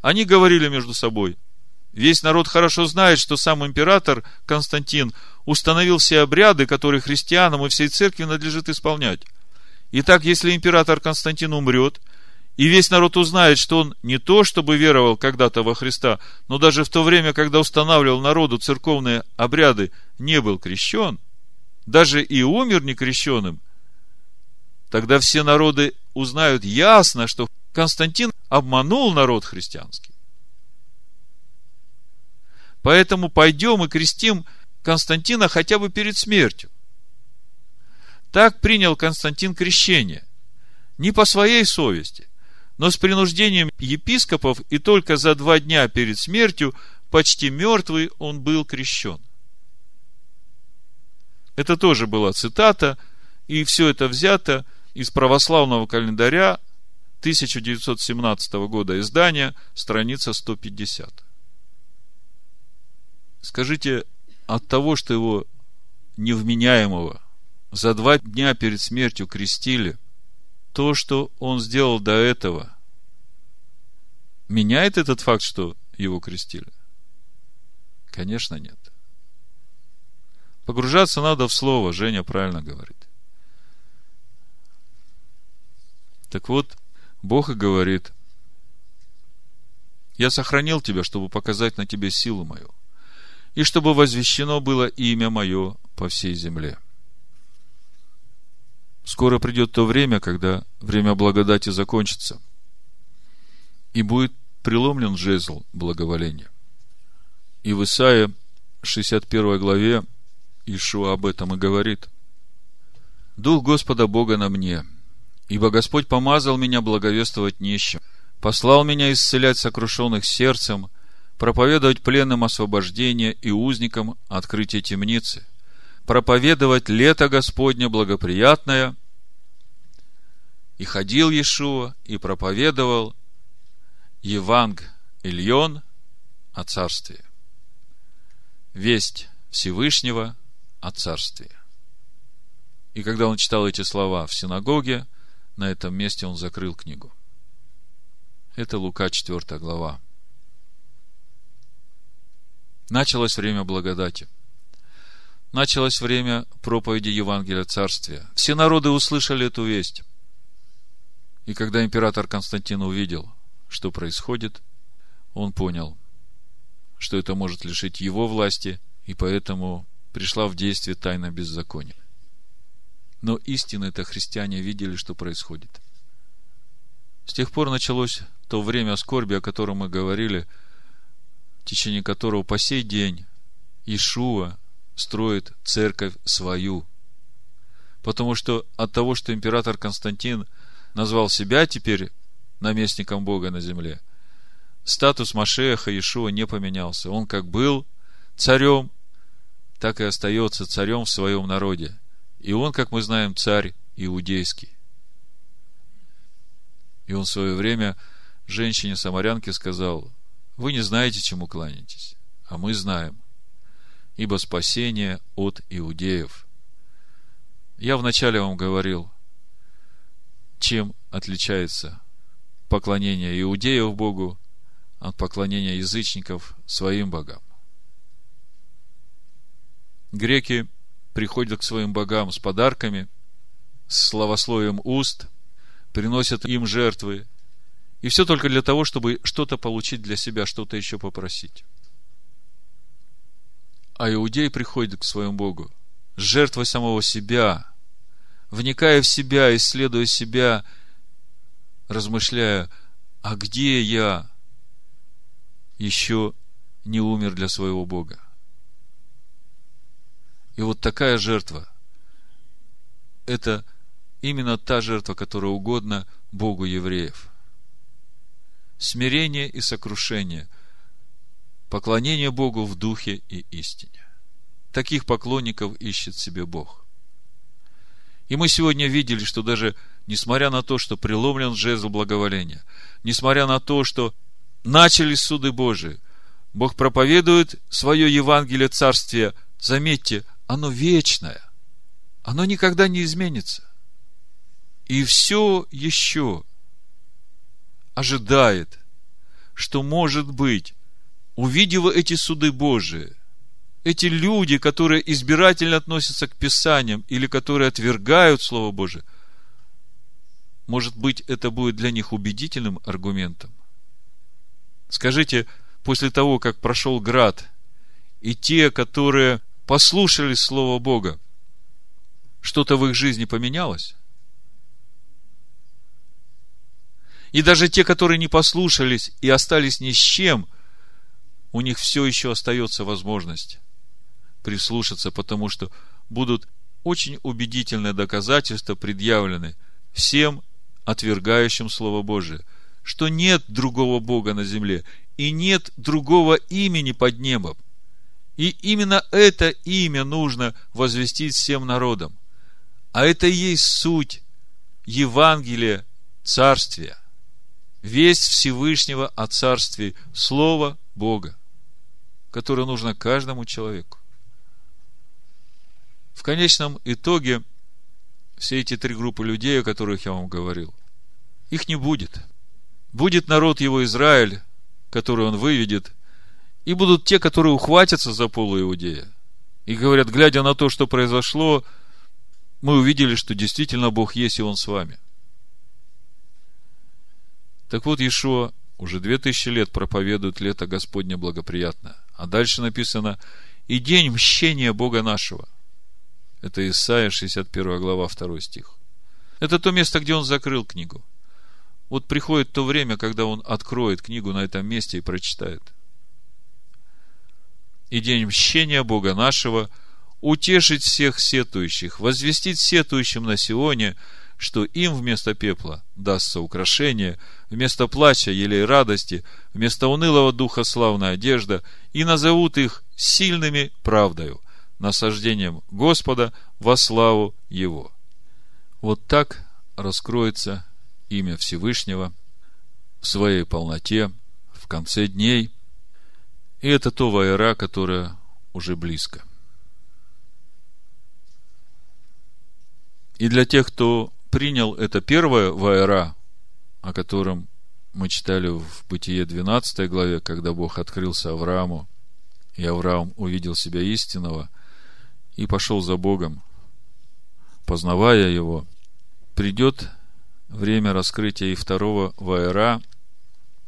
они говорили между собой – Весь народ хорошо знает, что сам император Константин установил все обряды, которые христианам и всей церкви надлежит исполнять. Итак, если император Константин умрет, и весь народ узнает, что он не то, чтобы веровал когда-то во Христа, но даже в то время, когда устанавливал народу церковные обряды, не был крещен, даже и умер некрещенным, тогда все народы узнают ясно, что Константин обманул народ христианский. Поэтому пойдем и крестим Константина хотя бы перед смертью. Так принял Константин крещение. Не по своей совести, но с принуждением епископов, и только за два дня перед смертью, почти мертвый, он был крещен. Это тоже была цитата, и все это взято из православного календаря 1917 года издания, страница 150. Скажите, от того, что его невменяемого за два дня перед смертью крестили, то, что он сделал до этого, меняет этот факт, что его крестили? Конечно, нет. Погружаться надо в слово, Женя правильно говорит. Так вот, Бог и говорит, я сохранил тебя, чтобы показать на тебе силу мою и чтобы возвещено было имя мое по всей земле. Скоро придет то время, когда время благодати закончится, и будет преломлен жезл благоволения. И в Исаии 61 главе Ишуа об этом и говорит. «Дух Господа Бога на мне, ибо Господь помазал меня благовествовать нищим, послал меня исцелять сокрушенных сердцем, проповедовать пленным освобождение и узникам открытие темницы, проповедовать лето Господне благоприятное. И ходил Иешуа и проповедовал Еванг Ильон о царстве. Весть Всевышнего о царстве. И когда он читал эти слова в синагоге, на этом месте он закрыл книгу. Это Лука 4 глава. Началось время благодати. Началось время проповеди Евангелия Царствия. Все народы услышали эту весть. И когда император Константин увидел, что происходит, он понял, что это может лишить его власти, и поэтому пришла в действие тайна беззакония. Но истинно это христиане видели, что происходит. С тех пор началось то время скорби, о котором мы говорили – течение которого по сей день Ишуа строит церковь свою. Потому что от того, что император Константин назвал себя теперь наместником Бога на земле, статус Машеха Ишуа не поменялся. Он как был царем, так и остается царем в своем народе. И он, как мы знаем, царь иудейский. И он в свое время женщине-самарянке сказал, вы не знаете, чему кланяетесь, а мы знаем. Ибо спасение от иудеев. Я вначале вам говорил, чем отличается поклонение иудеев Богу от поклонения язычников своим богам. Греки приходят к своим богам с подарками, с словословием уст, приносят им жертвы и все только для того, чтобы что-то получить для себя, что-то еще попросить. А иудей приходит к своему Богу жертвой самого себя, вникая в себя, исследуя себя, размышляя, а где я? еще не умер для своего Бога. И вот такая жертва – это именно та жертва, которая угодна Богу евреев. Смирение и сокрушение, поклонение Богу в духе и истине. Таких поклонников ищет себе Бог. И мы сегодня видели, что даже несмотря на то, что преломлен жезл благоволения, несмотря на то, что начались суды Божии, Бог проповедует свое Евангелие Царствия, заметьте, оно вечное, оно никогда не изменится. И все еще ожидает, что, может быть, увидев эти суды Божии, эти люди, которые избирательно относятся к Писаниям или которые отвергают Слово Божие, может быть, это будет для них убедительным аргументом. Скажите, после того, как прошел град, и те, которые послушали Слово Бога, что-то в их жизни поменялось? И даже те, которые не послушались и остались ни с чем, у них все еще остается возможность прислушаться, потому что будут очень убедительные доказательства предъявлены всем отвергающим Слово Божие, что нет другого Бога на земле и нет другого имени под небом. И именно это имя нужно возвестить всем народам. А это и есть суть Евангелия Царствия. Весть Всевышнего о Царстве, Слово Бога, которое нужно каждому человеку. В конечном итоге, все эти три группы людей, о которых я вам говорил, их не будет. Будет народ его Израиль, который он выведет, и будут те, которые ухватятся за полу Иудея. И говорят, глядя на то, что произошло, мы увидели, что действительно Бог есть, и Он с вами. Так вот, Иешуа уже две тысячи лет проповедует лето Господне благоприятное. А дальше написано, и день мщения Бога нашего – это Исайя, 61 глава, 2 стих. Это то место, где он закрыл книгу. Вот приходит то время, когда он откроет книгу на этом месте и прочитает. И день мщения Бога нашего утешить всех сетующих, возвестить сетующим на Сионе, что им вместо пепла дастся украшение, вместо плача елей радости, вместо унылого духа славная одежда, и назовут их сильными правдою – насаждением Господа во славу Его. Вот так раскроется имя Всевышнего в своей полноте в конце дней. И это то вайра, которое уже близко. И для тех, кто принял это первое вайра, о котором мы читали в Бытие 12 главе, когда Бог открылся Аврааму, и Авраам увидел себя истинного – и пошел за Богом, познавая Его, придет время раскрытия и второго ваера,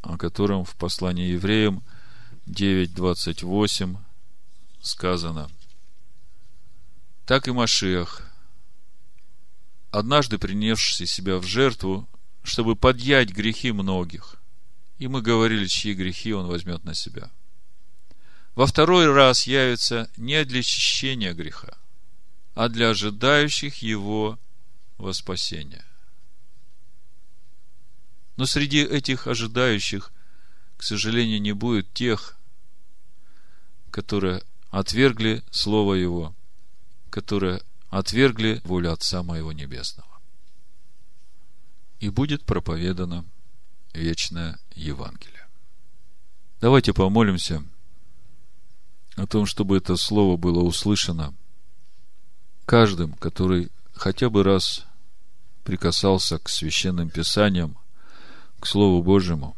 о котором в послании евреям 9.28 сказано. Так и Машиах, однажды принесший себя в жертву, чтобы подъять грехи многих. И мы говорили, чьи грехи он возьмет на себя – во второй раз явится не для очищения греха, а для ожидающих его во спасение. Но среди этих ожидающих, к сожалению, не будет тех, которые отвергли Слово Его, которые отвергли волю Отца Моего Небесного. И будет проповедано вечное Евангелие. Давайте помолимся – о том, чтобы это слово было услышано каждым, который хотя бы раз прикасался к священным писаниям, к Слову Божьему,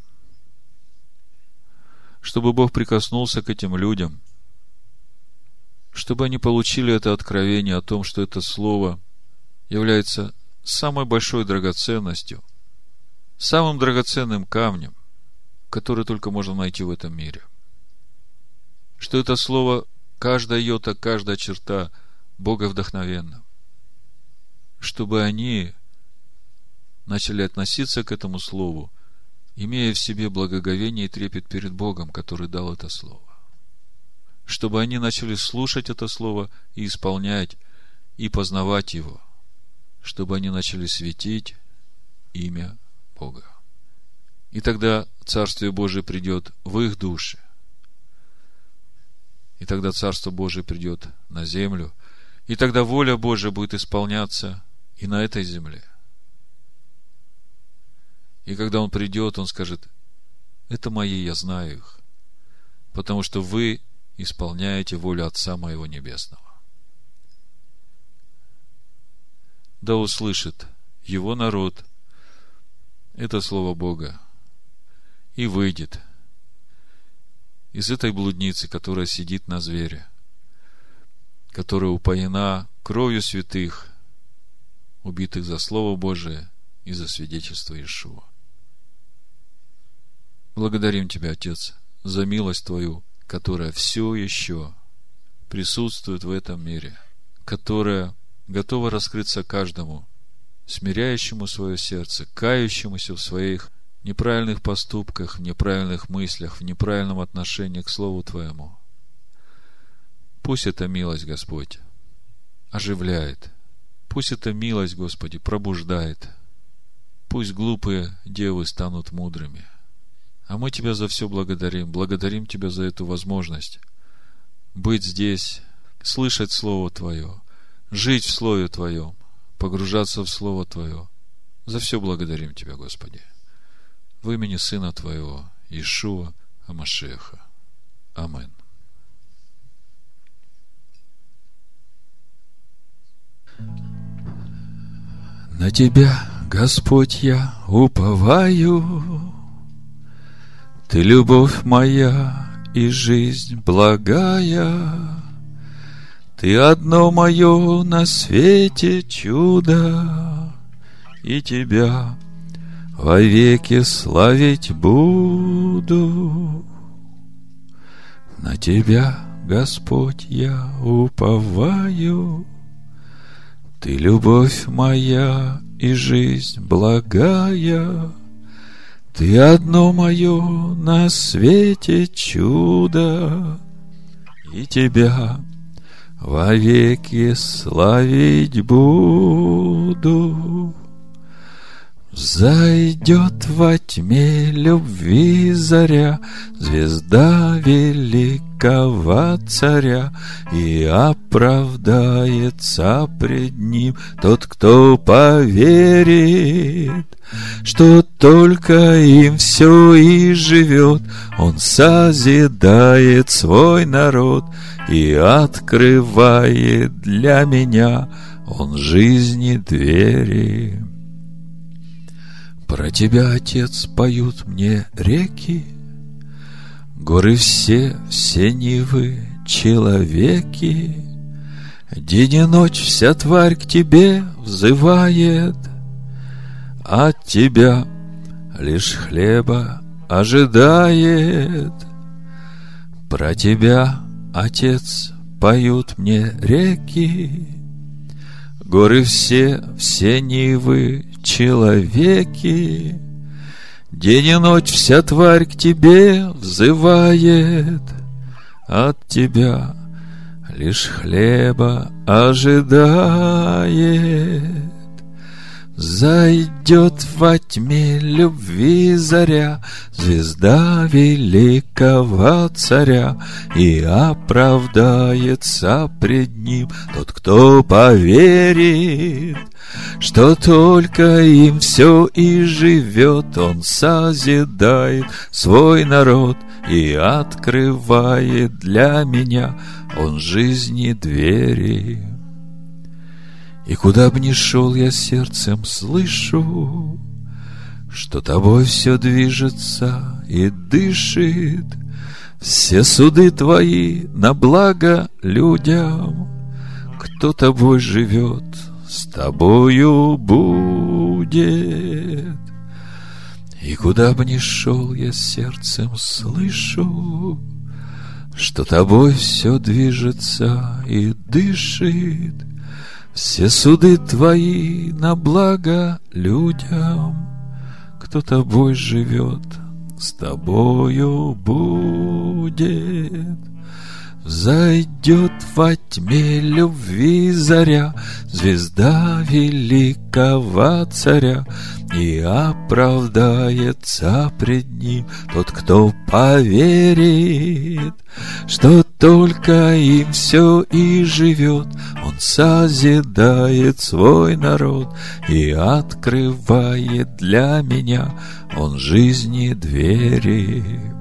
чтобы Бог прикоснулся к этим людям, чтобы они получили это откровение о том, что это Слово является самой большой драгоценностью, самым драгоценным камнем, который только можно найти в этом мире – что это слово, каждая йота, каждая черта Бога вдохновенно. Чтобы они начали относиться к этому слову имея в себе благоговение и трепет перед Богом, который дал это слово. Чтобы они начали слушать это слово и исполнять, и познавать его, чтобы они начали светить имя Бога. И тогда Царствие Божие придет в их души. И тогда Царство Божие придет на землю. И тогда воля Божия будет исполняться и на этой земле. И когда Он придет, Он скажет, это мои, я знаю их, потому что вы исполняете волю Отца моего Небесного. Да услышит его народ это Слово Бога и выйдет из этой блудницы, которая сидит на звере, которая упоена кровью святых, убитых за Слово Божие и за свидетельство Иешуа. Благодарим Тебя, Отец, за милость Твою, которая все еще присутствует в этом мире, которая готова раскрыться каждому, смиряющему свое сердце, кающемуся в своих неправильных поступках, в неправильных мыслях, в неправильном отношении к Слову Твоему. Пусть эта милость, Господь, оживляет. Пусть эта милость, Господи, пробуждает. Пусть глупые девы станут мудрыми. А мы Тебя за все благодарим. Благодарим Тебя за эту возможность быть здесь, слышать Слово Твое, жить в Слове Твоем, погружаться в Слово Твое. За все благодарим Тебя, Господи в имени Сына Твоего, Ишуа Амашеха. Амин. На Тебя, Господь, я уповаю, Ты любовь моя и жизнь благая, Ты одно мое на свете чудо, И Тебя вовеки славить буду. На Тебя, Господь, я уповаю, Ты любовь моя и жизнь благая, Ты одно мое на свете чудо, И Тебя вовеки славить буду. Зайдет во тьме любви заря, Звезда великого царя, И оправдается пред ним Тот, кто поверит, Что только им все и живет, Он созидает свой народ И открывает для меня Он жизни двери. Про тебя, Отец, поют мне реки, Горы все, все нивы, человеки. День и ночь вся тварь к тебе взывает, От тебя лишь хлеба ожидает. Про тебя, Отец, поют мне реки, Горы все, все нивы, человеки. День и ночь вся тварь к тебе взывает, От тебя лишь хлеба ожидает. Зайдет во тьме любви заря, Звезда великого царя, И оправдается пред ним Тот, кто поверит, Что только им все и живет, Он созидает свой народ И открывает для меня Он жизни двери. И куда б ни шел я сердцем слышу, Что тобой все движется и дышит, Все суды твои на благо людям, Кто тобой живет, с тобою будет. И куда бы ни шел я сердцем слышу, Что тобой все движется и дышит, все суды твои на благо людям, кто тобой живет, с тобою будет. Зайдет во тьме любви заря, Звезда великого царя, И оправдается пред ним Тот, кто поверит, Что только им все и живет. Он созидает свой народ И открывает для меня Он жизни двери.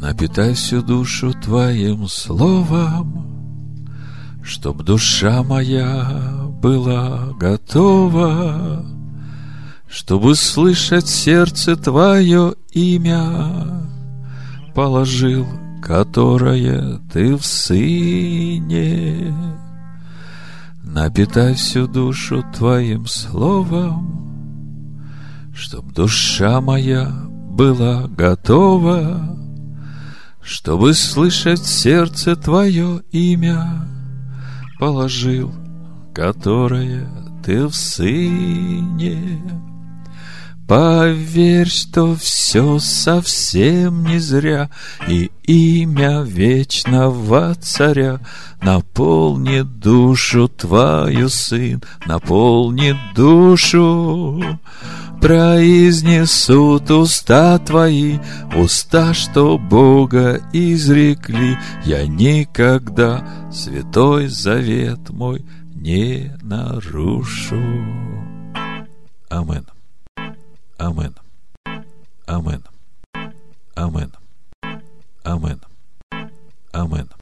Напитай всю душу Твоим словом, Чтоб душа моя была готова, Чтобы слышать сердце Твое имя, Положил, которое Ты в Сыне. Напитай всю душу Твоим словом, Чтоб душа моя была готова, чтобы слышать сердце Твое имя, положил, которое Ты в Сыне. Поверь, что все совсем не зря, И имя вечного царя Наполнит душу твою, Сын, Наполнит душу Произнесут уста твои, уста, что Бога изрекли. Я никогда святой завет мой не нарушу. Амин. Амин. Амин. Амин. Амин. Амен.